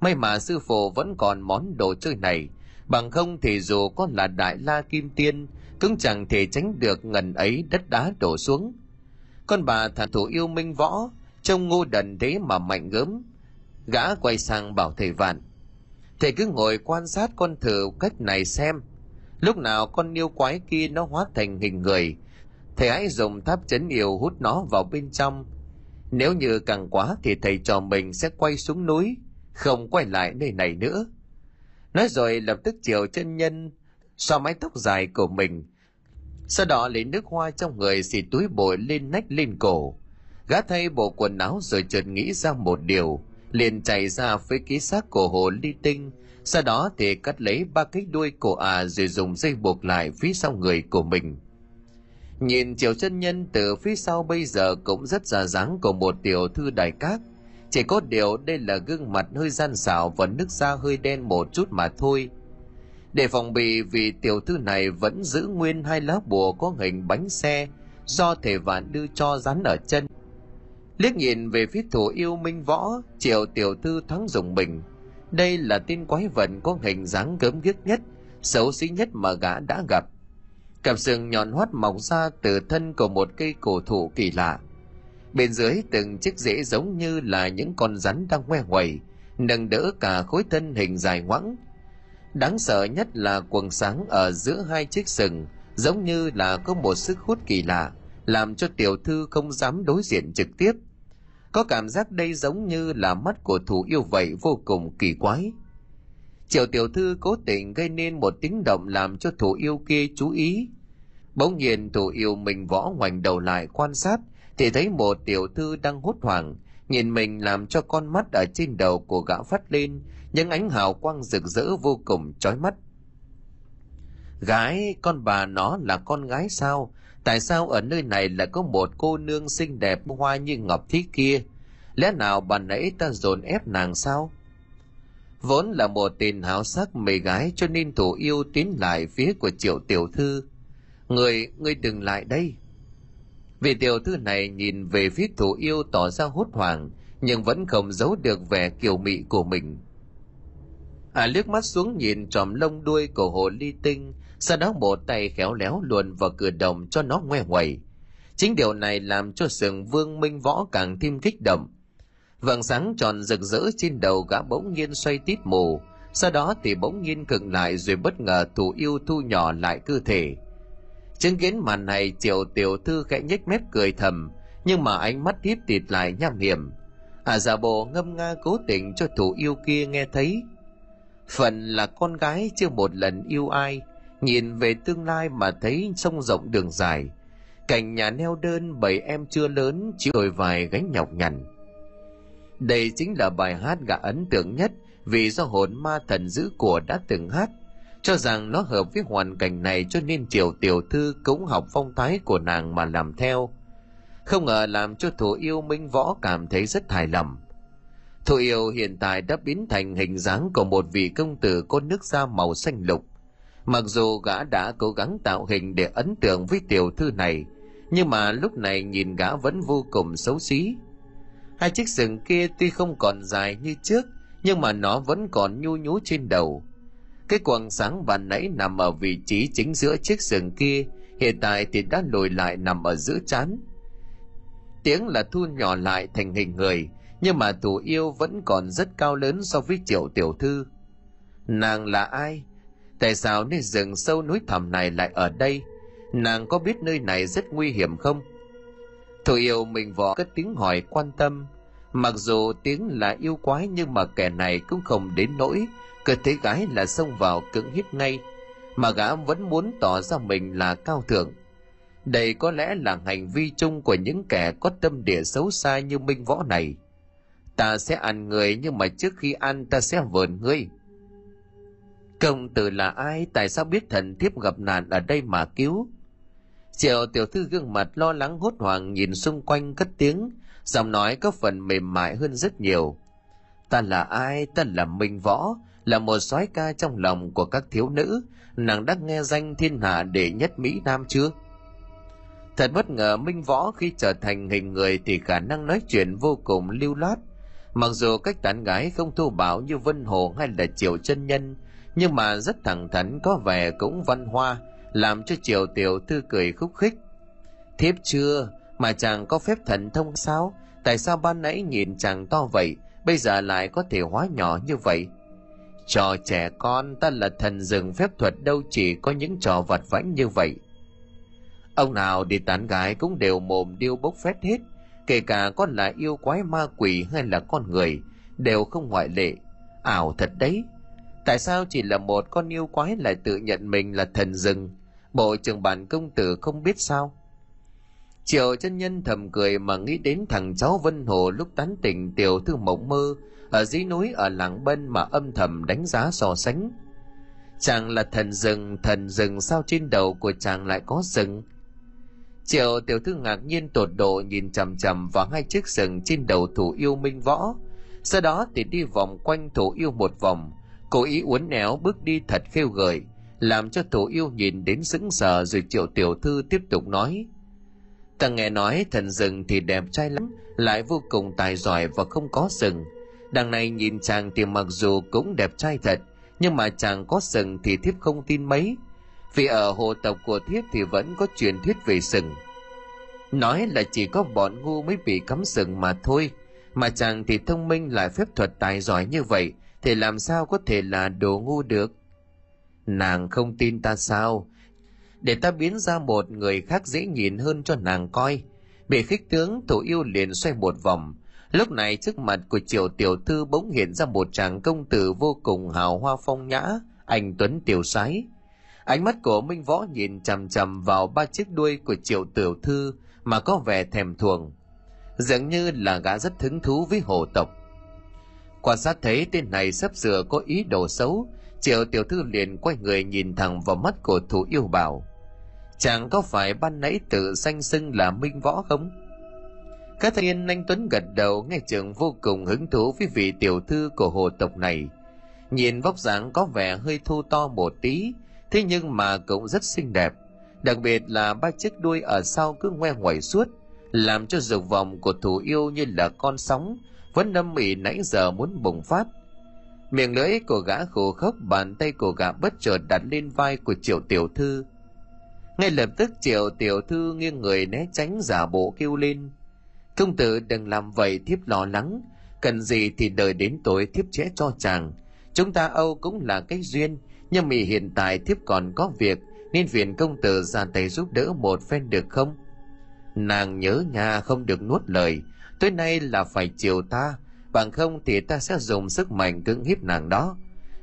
May mà sư phụ vẫn còn món đồ chơi này, bằng không thì dù có là đại la kim tiên, cũng chẳng thể tránh được ngần ấy đất đá đổ xuống. Con bà thả thủ yêu minh võ, trông ngô đần thế mà mạnh gớm. Gã quay sang bảo thầy vạn. Thầy cứ ngồi quan sát con thử cách này xem. Lúc nào con yêu quái kia nó hóa thành hình người, thầy hãy dùng tháp chấn yêu hút nó vào bên trong nếu như càng quá thì thầy trò mình sẽ quay xuống núi không quay lại nơi này nữa nói rồi lập tức chiều chân nhân so mái tóc dài của mình sau đó lấy nước hoa trong người xịt túi bội lên nách lên cổ gã thay bộ quần áo rồi chợt nghĩ ra một điều, liền chạy ra phía ký xác của hồ ly tinh sau đó thì cắt lấy ba cái đuôi cổ à rồi dùng dây buộc lại phía sau người của mình Nhìn chiều chân nhân từ phía sau bây giờ cũng rất già dáng của một tiểu thư đại cát. Chỉ có điều đây là gương mặt hơi gian xảo và nước da hơi đen một chút mà thôi. Để phòng bị vì tiểu thư này vẫn giữ nguyên hai lá bùa có hình bánh xe do thể vạn đưa cho rắn ở chân. Liếc nhìn về phía thủ yêu minh võ, triệu tiểu thư thoáng dùng mình. Đây là tin quái vật có hình dáng gớm ghiếc nhất, xấu xí nhất mà gã đã gặp cặp sừng nhọn hoắt mọc ra từ thân của một cây cổ thụ kỳ lạ bên dưới từng chiếc rễ giống như là những con rắn đang ngoe quẩy nâng đỡ cả khối thân hình dài ngoẵng đáng sợ nhất là quần sáng ở giữa hai chiếc sừng, giống như là có một sức hút kỳ lạ, làm cho tiểu thư không dám đối diện trực tiếp. Có cảm giác đây giống như là mắt của thủ yêu vậy vô cùng kỳ quái. Triệu tiểu thư cố tình gây nên một tiếng động làm cho thủ yêu kia chú ý. Bỗng nhiên thủ yêu mình võ ngoảnh đầu lại quan sát, thì thấy một tiểu thư đang hốt hoảng, nhìn mình làm cho con mắt ở trên đầu của gã phát lên những ánh hào quang rực rỡ vô cùng chói mắt. Gái, con bà nó là con gái sao? Tại sao ở nơi này lại có một cô nương xinh đẹp hoa như ngọc thế kia? Lẽ nào bà nãy ta dồn ép nàng sao? Vốn là một tên háo sắc mê gái cho nên thủ yêu tiến lại phía của triệu tiểu thư. Người người đừng lại đây. Vị tiểu thư này nhìn về phía thủ yêu tỏ ra hốt hoảng, nhưng vẫn không giấu được vẻ kiều mị của mình à liếc mắt xuống nhìn tròm lông đuôi của hồ ly tinh, sau đó một tay khéo léo luồn vào cửa đồng cho nó ngoe ngoẩy. Chính điều này làm cho sừng vương minh võ càng thêm kích động. Vầng sáng tròn rực rỡ trên đầu gã bỗng nhiên xoay tít mù, sau đó thì bỗng nhiên cựng lại rồi bất ngờ thủ yêu thu nhỏ lại cơ thể. Chứng kiến màn này, triệu tiểu thư khẽ nhếch mép cười thầm, nhưng mà ánh mắt tiếp tịt lại nham hiểm. À giả bộ ngâm nga cố tình cho thủ yêu kia nghe thấy phần là con gái chưa một lần yêu ai nhìn về tương lai mà thấy sông rộng đường dài cảnh nhà neo đơn bảy em chưa lớn chỉ đổi vài gánh nhọc nhằn đây chính là bài hát gã ấn tượng nhất vì do hồn ma thần giữ của đã từng hát, cho rằng nó hợp với hoàn cảnh này cho nên triều tiểu thư cũng học phong thái của nàng mà làm theo. Không ngờ làm cho thủ yêu minh võ cảm thấy rất hài lòng thu yêu hiện tại đã biến thành hình dáng của một vị công tử có nước da màu xanh lục. Mặc dù gã đã cố gắng tạo hình để ấn tượng với tiểu thư này, nhưng mà lúc này nhìn gã vẫn vô cùng xấu xí. Hai chiếc sừng kia tuy không còn dài như trước, nhưng mà nó vẫn còn nhu nhú trên đầu. Cái quầng sáng ban nãy nằm ở vị trí chính giữa chiếc sừng kia, hiện tại thì đã lùi lại nằm ở giữa chán. Tiếng là thu nhỏ lại thành hình người, nhưng mà thủ yêu vẫn còn rất cao lớn so với triệu tiểu thư. Nàng là ai? Tại sao nơi rừng sâu núi thẳm này lại ở đây? Nàng có biết nơi này rất nguy hiểm không? Thủ yêu mình võ cất tiếng hỏi quan tâm. Mặc dù tiếng là yêu quái nhưng mà kẻ này cũng không đến nỗi. Cơ thấy gái là xông vào cưỡng hiếp ngay. Mà gã vẫn muốn tỏ ra mình là cao thượng. Đây có lẽ là hành vi chung của những kẻ có tâm địa xấu xa như minh võ này ta sẽ ăn người nhưng mà trước khi ăn ta sẽ vờn ngươi. Công tử là ai? Tại sao biết thần thiếp gặp nạn ở đây mà cứu? Triệu tiểu thư gương mặt lo lắng hốt hoảng nhìn xung quanh cất tiếng, giọng nói có phần mềm mại hơn rất nhiều. Ta là ai? Ta là minh võ, là một soái ca trong lòng của các thiếu nữ. Nàng đã nghe danh thiên hạ đệ nhất mỹ nam chưa? Thật bất ngờ minh võ khi trở thành hình người thì khả năng nói chuyện vô cùng lưu loát mặc dù cách tán gái không thô bạo như vân hồ hay là triệu chân nhân, nhưng mà rất thẳng thắn, có vẻ cũng văn hoa, làm cho Triệu tiểu thư cười khúc khích. Thiếp chưa? Mà chàng có phép thần thông sao? Tại sao ban nãy nhìn chàng to vậy, bây giờ lại có thể hóa nhỏ như vậy? Trò trẻ con, ta là thần rừng phép thuật, đâu chỉ có những trò vặt vãnh như vậy. Ông nào đi tán gái cũng đều mồm điêu bốc phét hết kể cả con là yêu quái ma quỷ hay là con người, đều không ngoại lệ. Ảo thật đấy. Tại sao chỉ là một con yêu quái lại tự nhận mình là thần rừng? Bộ trưởng bản công tử không biết sao? Triệu chân nhân thầm cười mà nghĩ đến thằng cháu vân hồ lúc tán tỉnh tiểu thư mộng mơ, ở dưới núi ở làng bân mà âm thầm đánh giá so sánh. Chàng là thần rừng thần rừng sao trên đầu của chàng lại có rừng? Triệu tiểu thư ngạc nhiên tột độ nhìn chằm chằm vào hai chiếc sừng trên đầu thủ yêu minh võ. Sau đó thì đi vòng quanh thủ yêu một vòng. Cố ý uốn éo bước đi thật khêu gợi, làm cho thủ yêu nhìn đến sững sờ rồi triệu tiểu thư tiếp tục nói. Ta nghe nói thần rừng thì đẹp trai lắm, lại vô cùng tài giỏi và không có sừng. Đằng này nhìn chàng thì mặc dù cũng đẹp trai thật, nhưng mà chàng có sừng thì thiếp không tin mấy vì ở hồ tộc của thiết thì vẫn có truyền thuyết về sừng. Nói là chỉ có bọn ngu mới bị cắm sừng mà thôi. Mà chàng thì thông minh lại phép thuật tài giỏi như vậy, thì làm sao có thể là đồ ngu được? Nàng không tin ta sao? Để ta biến ra một người khác dễ nhìn hơn cho nàng coi. Bị khích tướng thủ yêu liền xoay một vòng. Lúc này trước mặt của triều tiểu thư bỗng hiện ra một chàng công tử vô cùng hào hoa phong nhã, anh tuấn tiểu sái ánh mắt của minh võ nhìn chằm chằm vào ba chiếc đuôi của triệu tiểu thư mà có vẻ thèm thuồng, dường như là gã rất hứng thú với hồ tộc. Quan sát thấy tên này sắp sửa có ý đồ xấu, triệu tiểu thư liền quay người nhìn thẳng vào mắt của thủ yêu bảo. Chàng có phải ban nãy tự danh xưng là minh võ không? Các thiên anh tuấn gật đầu, nghe trường vô cùng hứng thú với vị tiểu thư của hồ tộc này. Nhìn vóc dáng có vẻ hơi thu to một tí thế nhưng mà cũng rất xinh đẹp. Đặc biệt là ba chiếc đuôi ở sau cứ ngoe ngoẩy suốt, làm cho dục vọng của thủ yêu như là con sóng vẫn nâm mỉ nãy giờ muốn bùng phát. Miệng lưỡi của gã khổ khốc, bàn tay của gã bất chợt đặt lên vai của triệu tiểu thư. Ngay lập tức triệu tiểu thư nghiêng người né tránh giả bộ kêu lên. Công tử, đừng làm vậy, thiếp lo lắng. Cần gì thì đợi đến tối thiếp chế cho chàng. Chúng ta âu cũng là cái duyên nhưng mà hiện tại thiếp còn có việc, nên phiền công tử ra tay giúp đỡ một phen được không? Nàng nhớ nhà không được nuốt lời. Tối nay là phải chiều ta, bằng không thì ta sẽ dùng sức mạnh cưỡng hiếp nàng đó.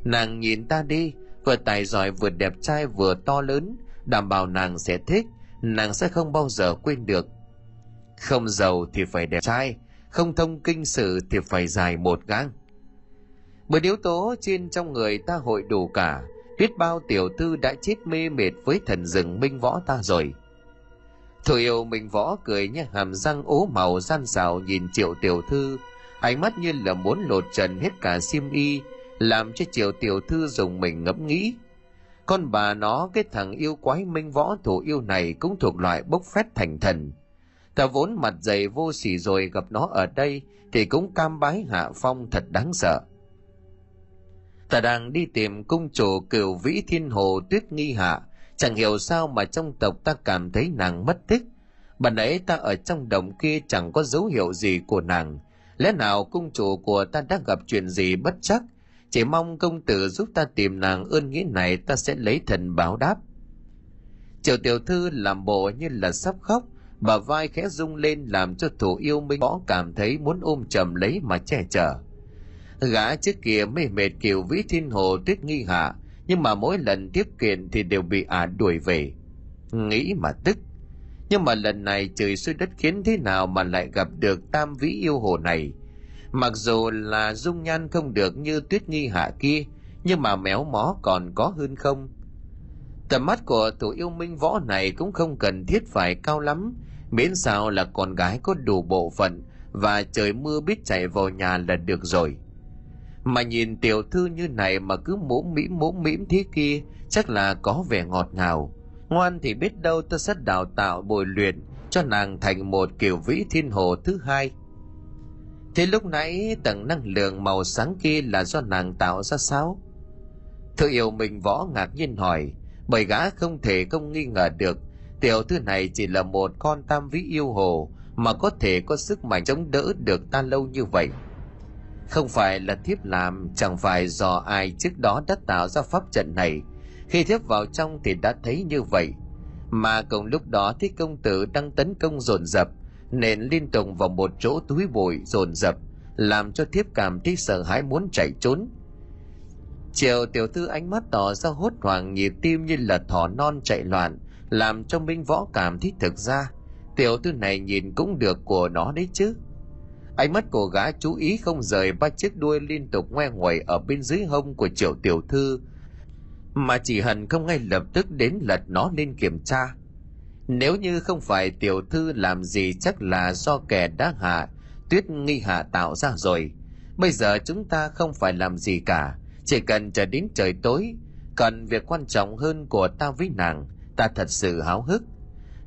Nàng nhìn ta đi, vừa tài giỏi vừa đẹp trai vừa to lớn, đảm bảo nàng sẽ thích, nàng sẽ không bao giờ quên được. Không giàu thì phải đẹp trai, không thông kinh sử thì phải dài một gang. Bởi yếu tố trên trong người ta hội đủ cả biết bao tiểu thư đã chết mê mệt với thần rừng minh võ ta rồi Thủ yêu minh võ cười như hàm răng ố màu gian xào nhìn triệu tiểu thư, ánh mắt như là muốn lột trần hết cả xiêm y, làm cho triệu tiểu thư dùng mình ngẫm nghĩ. Con bà nó cái thằng yêu quái minh võ thủ yêu này cũng thuộc loại bốc phét thành thần. Ta vốn mặt dày vô sỉ rồi gặp nó ở đây thì cũng cam bái hạ phong thật đáng sợ. Ta đang đi tìm cung chủ cửu vĩ thiên hồ tuyết nghi hạ, Chẳng hiểu sao mà trong tộc ta cảm thấy nàng mất tích. Bà nãy ta ở trong đồng kia chẳng có dấu hiệu gì của nàng. lẽ nào cung chủ của ta đã gặp chuyện gì bất chắc chỉ mong công tử giúp ta tìm nàng ơn nghĩa này ta sẽ lấy thần báo đáp triệu tiểu thư làm bộ như là sắp khóc bà vai khẽ rung lên làm cho thủ yêu minh võ cảm thấy muốn ôm chầm lấy mà che chở gã trước kia mê mệt kiểu vĩ thiên hồ tuyết nghi hạ, nhưng mà mỗi lần tiếp kiện thì đều bị ả đuổi về. Nghĩ mà tức. Nhưng mà lần này trời xuôi đất khiến thế nào mà lại gặp được tam vĩ yêu hồ này? Mặc dù là dung nhan không được như tuyết nghi hạ kia, nhưng mà méo mó còn có hơn không? Tầm mắt của thủ yêu minh võ này cũng không cần thiết phải cao lắm. Miễn sao là con gái có đủ bộ phận và trời mưa biết chạy vào nhà là được rồi mà nhìn tiểu thư như này mà cứ mỗ mĩm mỗ mĩm thế kia, chắc là có vẻ ngọt ngào. Ngoan thì biết đâu ta sẽ đào tạo bồi luyện cho nàng thành một kiểu vĩ thiên hồ thứ hai. Thế lúc nãy tầng năng lượng màu sáng kia là do nàng tạo ra sao? Thư yêu mình võ ngạc nhiên hỏi, bởi gã không thể không nghi ngờ được, tiểu thư này chỉ là một con tam vĩ yêu hồ mà có thể có sức mạnh chống đỡ được ta lâu như vậy không phải là thiếp làm, chẳng phải do ai trước đó đã tạo ra pháp trận này. Khi thiếp vào trong thì đã thấy như vậy. Mà cùng lúc đó thì công tử đang tấn công dồn dập, nên liên tục vào một chỗ túi bụi dồn dập, làm cho thiếp cảm thấy sợ hãi muốn chạy trốn. Chiều tiểu thư ánh mắt tỏ ra hốt hoảng, nhịp tim như là thỏ non chạy loạn, làm cho minh võ cảm thấy thực ra, tiểu thư này nhìn cũng được của nó đấy chứ ánh mắt của gã chú ý không rời ba chiếc đuôi liên tục ngoe nguẩy ở bên dưới hông của triệu tiểu thư, mà chỉ hận không ngay lập tức đến lật nó lên kiểm tra. Nếu như không phải tiểu thư làm gì chắc là do kẻ đã hạ tuyết nghi hạ tạo ra rồi. Bây giờ chúng ta không phải làm gì cả, chỉ cần chờ đến trời tối cần việc quan trọng hơn của ta với nàng, ta thật sự háo hức.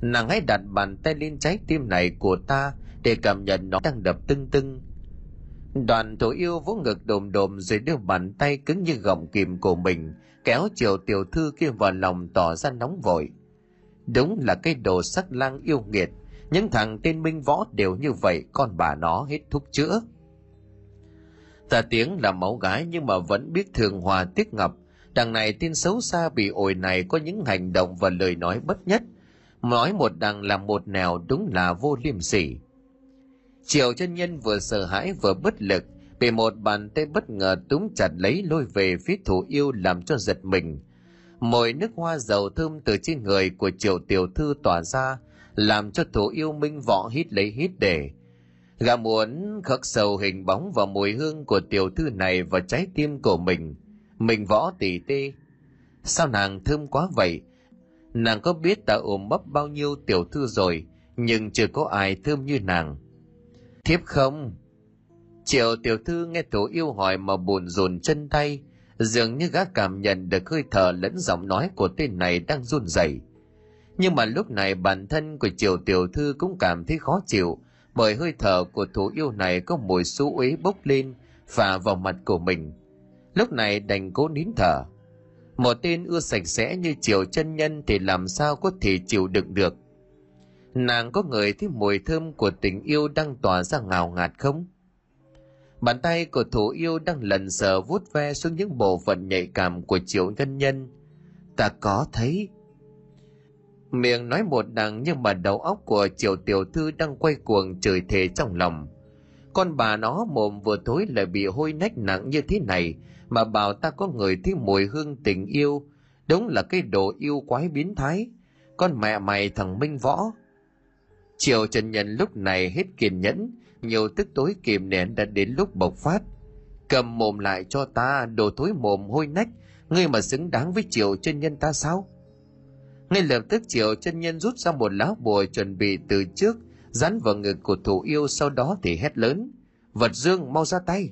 Nàng hãy đặt bàn tay lên trái tim này của ta để cảm nhận nó đang đập tưng tưng. Đoàn thổ yêu vỗ ngực đồm đồm rồi đưa bàn tay cứng như gọng kìm của mình, kéo chiều tiểu thư kia vào lòng tỏ ra nóng vội. Đúng là cái đồ sắc lang yêu nghiệt, những thằng tên minh võ đều như vậy, con bà nó hết thuốc chữa. Ta tiếng là máu gái nhưng mà vẫn biết thường hòa tiếc ngập đằng này tin xấu xa bị ổi này có những hành động và lời nói bất nhất. Nói một đằng làm một nẻo đúng là vô liêm sỉ triệu chân nhân vừa sợ hãi vừa bất lực, bị một bàn tay bất ngờ túm chặt lấy lôi về phía thủ yêu làm cho giật mình. Mùi nước hoa dầu thơm từ trên người của triệu tiểu thư tỏa ra, làm cho thủ yêu minh võ hít lấy hít để. Gã muốn khắc sâu hình bóng và mùi hương của tiểu thư này vào trái tim của mình. Mình võ tỉ tê. Sao nàng thơm quá vậy? Nàng có biết ta ôm bắp bao nhiêu tiểu thư rồi, nhưng chưa có ai thơm như nàng thiếp không? Triệu tiểu thư nghe thủ yêu hỏi mà buồn rồn chân tay, dường như gã cảm nhận được hơi thở lẫn giọng nói của tên này đang run rẩy. Nhưng mà lúc này bản thân của triều tiểu thư cũng cảm thấy khó chịu, bởi hơi thở của thủ yêu này có mùi xú uế bốc lên, phả vào mặt của mình. Lúc này đành cố nín thở. Một tên ưa sạch sẽ như triều chân nhân thì làm sao có thể chịu đựng được? Nàng có người thấy mùi thơm của tình yêu đang tỏa ra ngào ngạt không? Bàn tay của thủ yêu đang lần sờ vuốt ve xuống những bộ phận nhạy cảm của triệu nhân nhân. Ta có thấy. Miệng nói một đằng nhưng mà đầu óc của triệu tiểu thư đang quay cuồng chửi thề trong lòng. Con bà nó mồm vừa thối lại bị hôi nách nặng như thế này mà bảo ta có người thấy mùi hương tình yêu. Đúng là cái đồ yêu quái biến thái. Con mẹ mày thằng minh võ triệu trần nhân lúc này hết kiên nhẫn, nhiều tức tối kìm nén đã đến lúc bộc phát. Cầm mồm lại cho ta, đồ thối mồm hôi nách, ngươi mà xứng đáng với triệu chân nhân ta sao? Ngay lập tức triệu chân nhân rút ra một lá bùa chuẩn bị từ trước, dán vào ngực của thủ yêu sau đó thì hét lớn, vật dương, mau ra tay!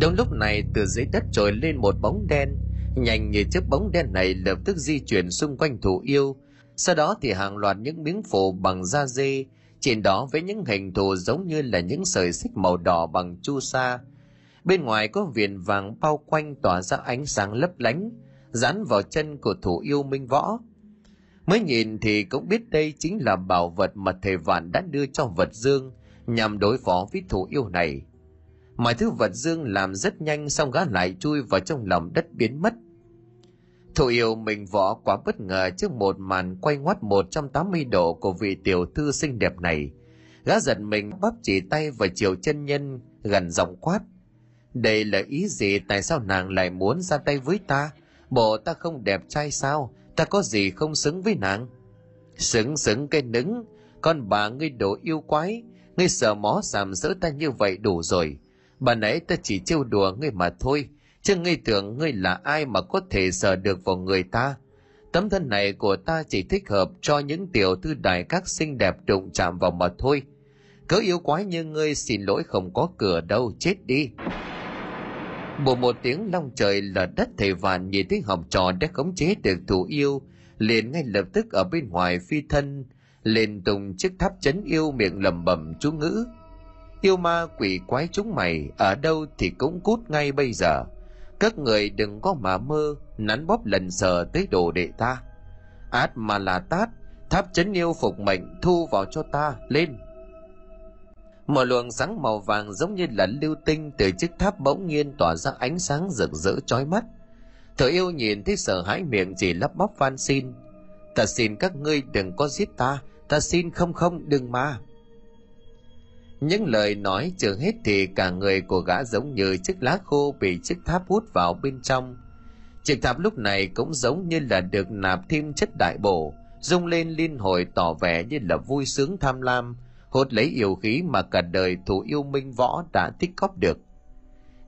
Đúng lúc này, từ dưới đất trồi lên một bóng đen, nhanh như chiếc bóng đen này lập tức di chuyển xung quanh thủ yêu sau đó thì hàng loạt những miếng phủ bằng da dê, trên đó với những hình thù giống như là những sợi xích màu đỏ bằng chu sa bên ngoài có viền vàng bao quanh tỏa ra ánh sáng lấp lánh, dán vào chân của thủ yêu minh võ mới nhìn thì cũng biết đây chính là bảo vật mà thầy vạn đã đưa cho vật dương, nhằm đối phó với thủ yêu này. Mọi thứ vật dương làm rất nhanh xong gã lại chui vào trong lòng đất biến mất. Thủ yêu mình võ quá bất ngờ trước một màn quay ngoắt 180 độ của vị tiểu thư xinh đẹp này. Gã giật mình bắp chỉ tay vào chiều chân nhân gần giọng quát. Đây là ý gì tại sao nàng lại muốn ra tay với ta? Bộ ta không đẹp trai sao? Ta có gì không xứng với nàng? Xứng xứng cái nứng, con bà ngươi đồ yêu quái, ngươi sợ mó sàm sỡ ta như vậy đủ rồi. Bà nãy ta chỉ trêu đùa ngươi mà thôi, chứ ngươi tưởng ngươi là ai mà có thể sờ được vào người ta. Tấm thân này của ta chỉ thích hợp cho những tiểu thư đại các xinh đẹp đụng chạm vào mà thôi. Cớ yêu quái như ngươi xin lỗi không có cửa đâu, chết đi. Bộ một tiếng long trời là đất thầy vạn nhìn thấy học trò đã khống chế được thủ yêu, liền ngay lập tức ở bên ngoài phi thân, lên tùng chiếc tháp chấn yêu miệng lầm bầm chú ngữ. Yêu ma quỷ quái chúng mày, ở đâu thì cũng cút ngay bây giờ. Các người đừng có mà mơ, nắn bóp lần sờ tới đồ đệ ta. Át mà là tát, tháp chấn yêu phục mệnh thu vào cho ta, lên. Một luồng sáng màu vàng giống như là lưu tinh từ chiếc tháp bỗng nhiên tỏa ra ánh sáng rực rỡ chói mắt. thợ yêu nhìn thấy sợ hãi miệng chỉ lắp bắp van xin. Ta xin các ngươi đừng có giết ta, ta xin không không đừng mà. Những lời nói chưa hết thì cả người của gã giống như chiếc lá khô bị chiếc tháp hút vào bên trong. Chiếc tháp lúc này cũng giống như là được nạp thêm chất đại bổ, rung lên liên hồi tỏ vẻ như là vui sướng tham lam, hốt lấy yêu khí mà cả đời thủ yêu minh võ đã tích góp được.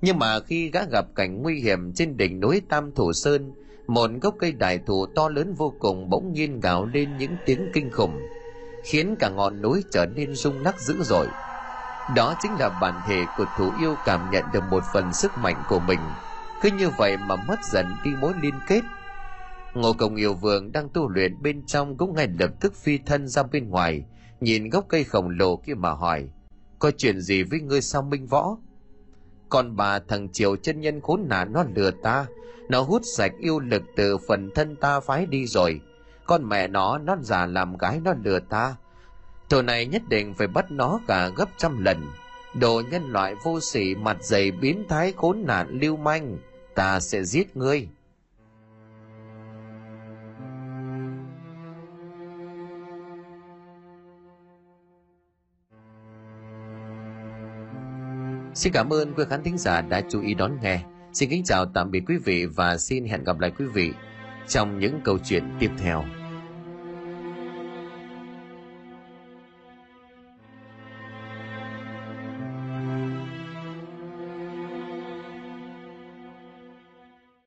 Nhưng mà khi gã gặp cảnh nguy hiểm trên đỉnh núi Tam Thủ Sơn, một gốc cây đại thụ to lớn vô cùng bỗng nhiên gào lên những tiếng kinh khủng, khiến cả ngọn núi trở nên rung lắc dữ dội. Đó chính là bản thể của thủ yêu cảm nhận được một phần sức mạnh của mình, cứ như vậy mà mất dần đi mối liên kết. Ngô Công Yêu Vương đang tu luyện bên trong cũng ngay lập tức phi thân ra bên ngoài, nhìn gốc cây khổng lồ kia mà hỏi, có chuyện gì với ngươi sao minh võ? Còn bà thằng Triều chân nhân khốn nạn nó lừa ta, nó hút sạch yêu lực từ phần thân ta phái đi rồi. Con mẹ nó, nó già làm gái nó lừa ta. Tổ này nhất định phải bắt nó cả gấp trăm lần. Đồ nhân loại vô sỉ mặt dày biến thái khốn nạn lưu manh, ta sẽ giết ngươi. Xin cảm ơn quý khán thính giả đã chú ý đón nghe. Xin kính chào tạm biệt quý vị và xin hẹn gặp lại quý vị trong những câu chuyện tiếp theo.